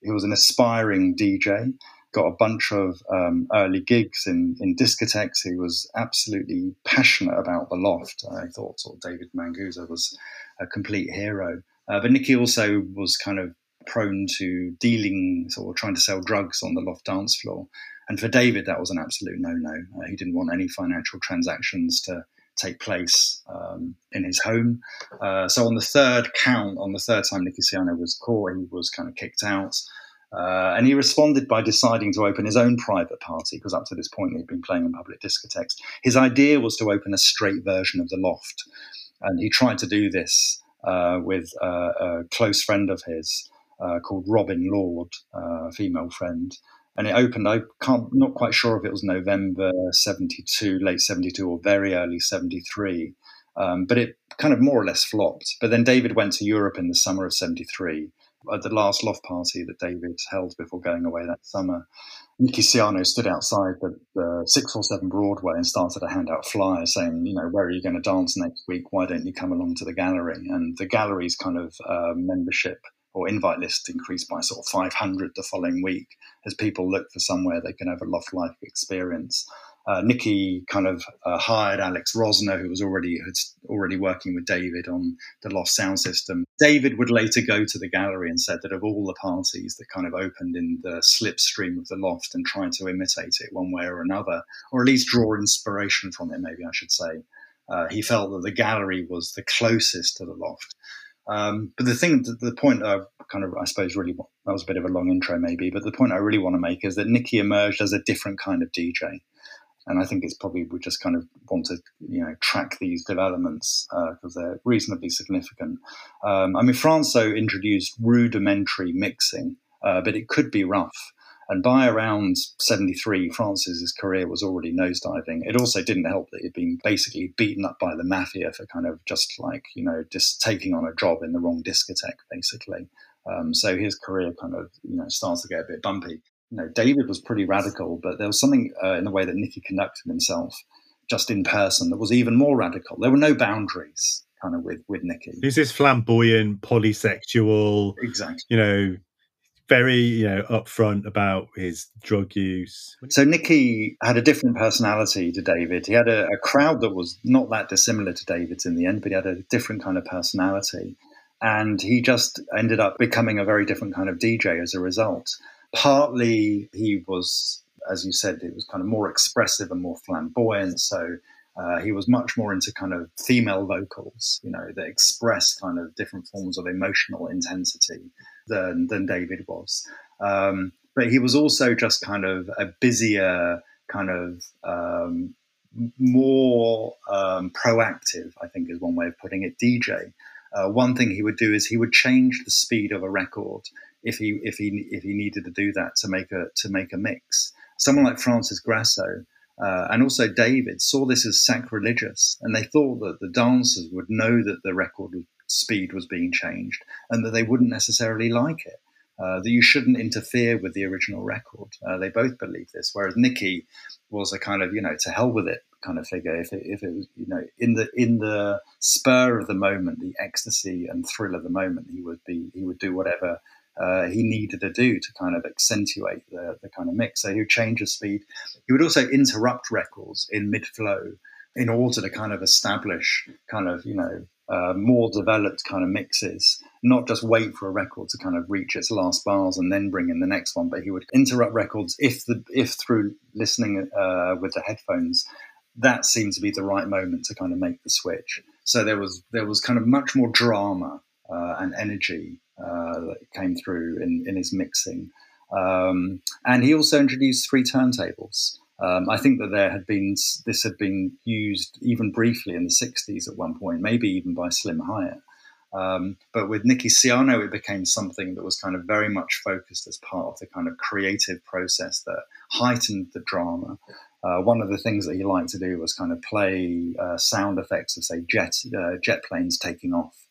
He was an aspiring DJ, got a bunch of um, early gigs in, in discotheques. He was absolutely passionate about the loft. I thought sort of David Mancuso was a complete hero. Uh, but Nicky also was kind of prone to dealing, sort of trying to sell drugs on the loft dance floor. And for David, that was an absolute no no. Uh, he didn't want any financial transactions to take place um, in his home. Uh, so on the third count, on the third time Nicky Siano was caught, he was kind of kicked out. Uh, and he responded by deciding to open his own private party because up to this point he'd been playing in public discotheques. His idea was to open a straight version of the loft. And he tried to do this uh, with uh, a close friend of his uh, called Robin Lord, uh, a female friend and it opened. I can't, not quite sure if it was November '72, late '72, or very early '73. Um, but it kind of more or less flopped. But then David went to Europe in the summer of '73 at the last loft party that David held before going away that summer. Nicky Siano stood outside the, the 647 Broadway and started to hand out flyers saying, you know, where are you going to dance next week? Why don't you come along to the gallery? And the gallery's kind of uh, membership or invite list increased by sort of 500 the following week as people look for somewhere they can have a loft life experience. Uh, Nicky kind of uh, hired Alex Rosner, who was already had already working with David on the Loft sound system. David would later go to the gallery and said that of all the parties that kind of opened in the slipstream of the Loft and tried to imitate it one way or another, or at least draw inspiration from it, maybe I should say, uh, he felt that the gallery was the closest to the Loft. Um, but the thing, the, point I kind of, I suppose, really want, that was a bit of a long intro, maybe. But the point I really want to make is that Nicky emerged as a different kind of DJ, and I think it's probably we just kind of want to, you know, track these developments because uh, they're reasonably significant. Um, I mean, Franco introduced rudimentary mixing, uh, but it could be rough. And by around 73, Franco's career was already nosediving. It also didn't help that he'd been basically beaten up by the mafia for kind of just like, you know, just taking on a job in the wrong discotheque, basically. Um, so his career kind of, you know, starts to get a bit bumpy. You know, David was pretty radical, but there was something uh, in the way that Nicky conducted himself just in person that was even more radical. There were no boundaries kind of with, with Nicky. He's this flamboyant, polysexual, exactly. you know, very you know upfront about his drug use. So Nicky had a different personality to David. He had a, a, crowd that was not that dissimilar to David's in the end, but he had a different kind of personality, and he just ended up becoming a very different kind of DJ as a result. Partly he was, as you said, it was kind of more expressive and more flamboyant. So. Uh, he was much more into kind of female vocals, you know, that express kind of different forms of emotional intensity than than David was. Um, but he was also just kind of a busier, kind of um, more um, proactive. I think is one way of putting it. DJ. Uh, one thing he would do is he would change the speed of a record if he if he if he needed to do that to make a to make a mix. Someone like Francis Grasso. Uh, and also David saw this as sacrilegious, and they thought that the dancers would know that the record speed was being changed and that they wouldn't necessarily like it. Uh, that you shouldn't interfere with the original record. Uh, they both believe this, whereas Nicky was a kind of you know to hell with it kind of figure. If it, if it was you know in the in the spur of the moment, the ecstasy and thrill of the moment, he would be he would do whatever uh, he needed to do to kind of accentuate the, the kind of mix. So he would change the speed. He would also interrupt records in mid flow in order to kind of establish kind of, you know, uh, more developed kind of mixes, not just wait for a record to kind of reach its last bars and then bring in the next one. But he would interrupt records if the if through listening uh, with the headphones, that seemed to be the right moment to kind of make the switch. So there was there was kind of much more drama uh, and energy uh, that came through in, in his mixing. Um, and he also introduced three turntables. Um, I think that there had been this had been used even briefly in the '60s at one point, maybe even by Slim Hyatt. Um, but with Nicky Siano, it became something that was kind of very much focused as part of the kind of creative process that heightened the drama. Uh, one of the things that he liked to do was kind of play uh, sound effects of, say, jet uh, jet planes taking off,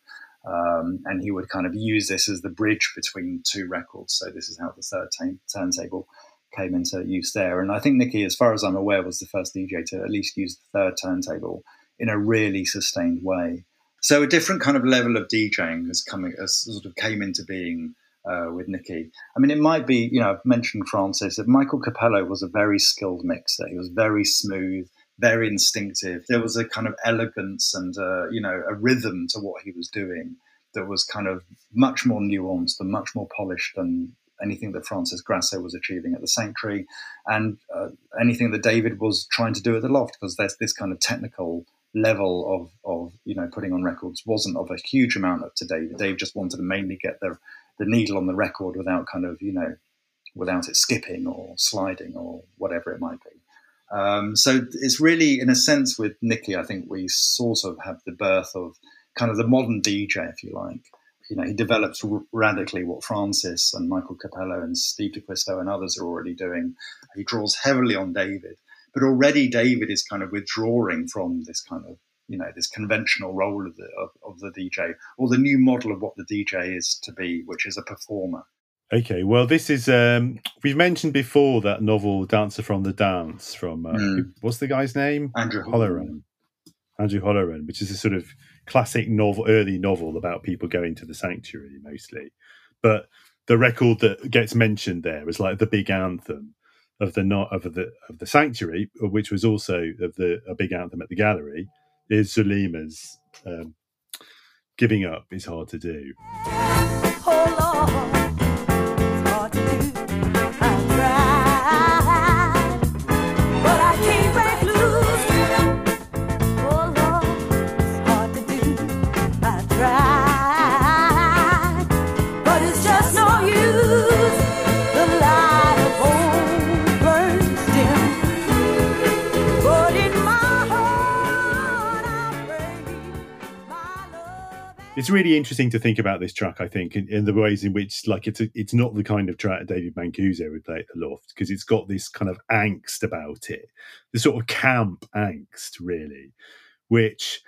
um, and he would kind of use this as the bridge between two records. So this is how the third turntable came into use there. And I think Nicky, as far as I'm aware, was the first DJ to at least use the third turntable in a really sustained way. So a different kind of level of DJing has come, has sort of came into being uh, with Nicky. I mean, it might be, you know, I've mentioned Francis, that Michael Cappello was a very skilled mixer. He was very smooth, very instinctive. There was a kind of elegance and, uh, you know, a rhythm to what he was doing that was kind of much more nuanced and much more polished than anything that Francis Grasso was achieving at the Sanctuary and uh, anything that David was trying to do at the Loft, because there's this kind of technical level of, of you know putting on records wasn't of a huge amount up to Dave. Dave just wanted to mainly get the the needle on the record without kind of you know without it skipping or sliding or whatever it might be. Um, so it's really, in a sense, with Nicky, I think we sort of have the birth of kind of the modern DJ, if you like. You know, he develops r- radically what Francis and Michael Cappello and Steve D'Acquisto and others are already doing. He draws heavily on David, but already David is kind of withdrawing from this kind of you know this conventional role of the of, of the DJ or the new model of what the DJ is to be, which is a performer. Okay, well, this is um we've mentioned before that novel "Dancer from the Dance" from uh, Mm. what's the guy's name? Andrew Holleran. Andrew Holleran, which is a sort of classic novel, early novel about people going to the sanctuary mostly. But the record that gets mentioned there is like the big anthem of the not of the of the sanctuary, which was also of the a big anthem at the gallery, is Zulima's um, "Giving Up Is Hard to Do." It's really interesting to think about this track. I think in, in the ways in which, like, it's a, it's not the kind of track David Mancuso would play at the Loft because it's got this kind of angst about it, the sort of camp angst, really, which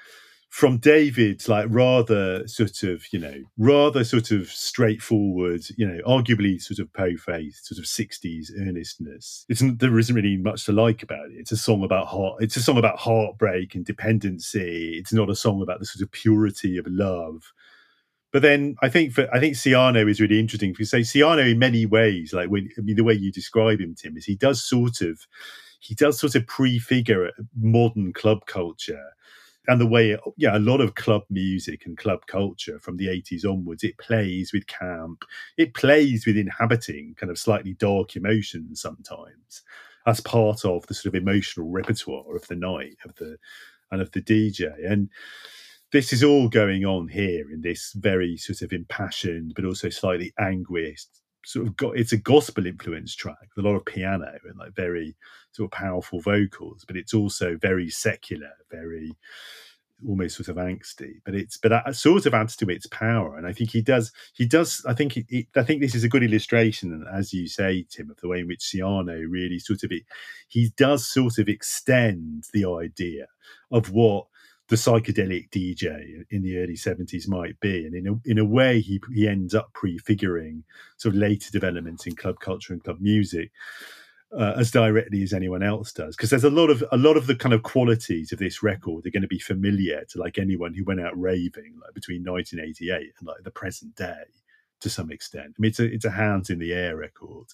from David's like rather sort of you know rather sort of straightforward, you know, arguably sort of po faced sort of sixties earnestness. It's there isn't really much to like about it. It's a song about heart. It's a song about heartbreak and dependency. It's not a song about the sort of purity of love. But then I think for I think Siano is really interesting because say Siano in many ways, like when I mean the way you describe him, Tim, is he does sort of he does sort of prefigure uh, modern club culture and the way yeah a lot of club music and club culture from the 80s onwards it plays with camp. It plays with inhabiting kind of slightly dark emotions sometimes as part of the sort of emotional repertoire of the night of the and of the dj and this is all going on here in this very sort of impassioned but also slightly anguished sort of got it's a gospel influenced track with a lot of piano and like very sort of powerful vocals but it's also very secular very almost sort of angsty but it's but that sort of adds to its power. And i think he does he does i think it, i think this is a good illustration as you say tim of the way in which Siano really sort of it he does sort of extend the idea of what the psychedelic DJ in the early 70s might be. And in a, in a way, he, he ends up prefiguring sort of later developments in club culture and club music. Uh, as directly as anyone else does, because there's a lot of a lot of the kind of qualities of this record are going to be familiar to like anyone who went out raving like between 1988 and like the present day. to some extent. I mean, it's a it's a hands in the air record.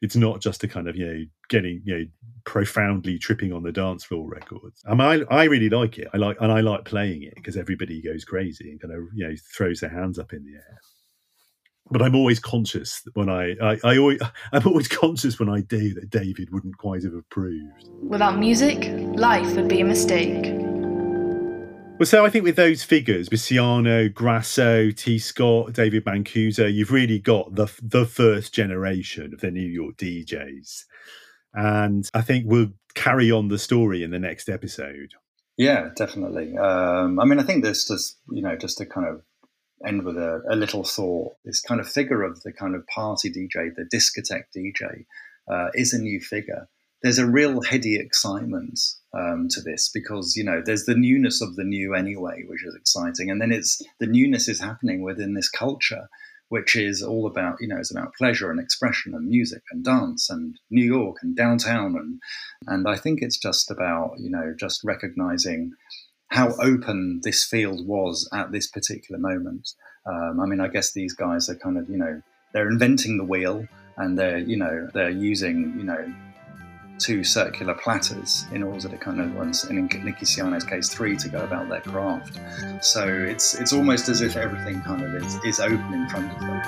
It's not just a kind of you know getting you know profoundly tripping on the dance floor records. I mean, I, I really like it. I like and I like playing it because everybody goes crazy and kind of you know throws their hands up in the air. But I'm always conscious when I, I, I always, [laughs] I'm always conscious when I do that David wouldn't quite have approved. Without music, life would be a mistake. Well, so I think with those figures, with Siano, Grasso, Tee Scott, David Mancuso, you've really got the the first generation of the New York DJs, and I think we'll carry on the story in the next episode. Yeah, definitely. Um, I mean, I think there's just you know just to kind of end with a, a, little thought. This kind of figure of the kind of party DJ, the discotheque DJ, uh, is a new figure. There's a real heady excitement um, to this because you know there's the newness of the new anyway, which is exciting, and then it's the newness is happening within this culture, which is all about you know it's about pleasure and expression and music and dance and New York and downtown and and I think it's just about you know just recognizing how open this field was at this particular moment. Um, I mean, I guess these guys are kind of, you know, they're inventing the wheel and they're, you know, they're using, you know, two circular platters in order to kind of, once in Nicky Siano's case, three to go about their craft. So it's it's almost as if everything kind of is, is open in front of them.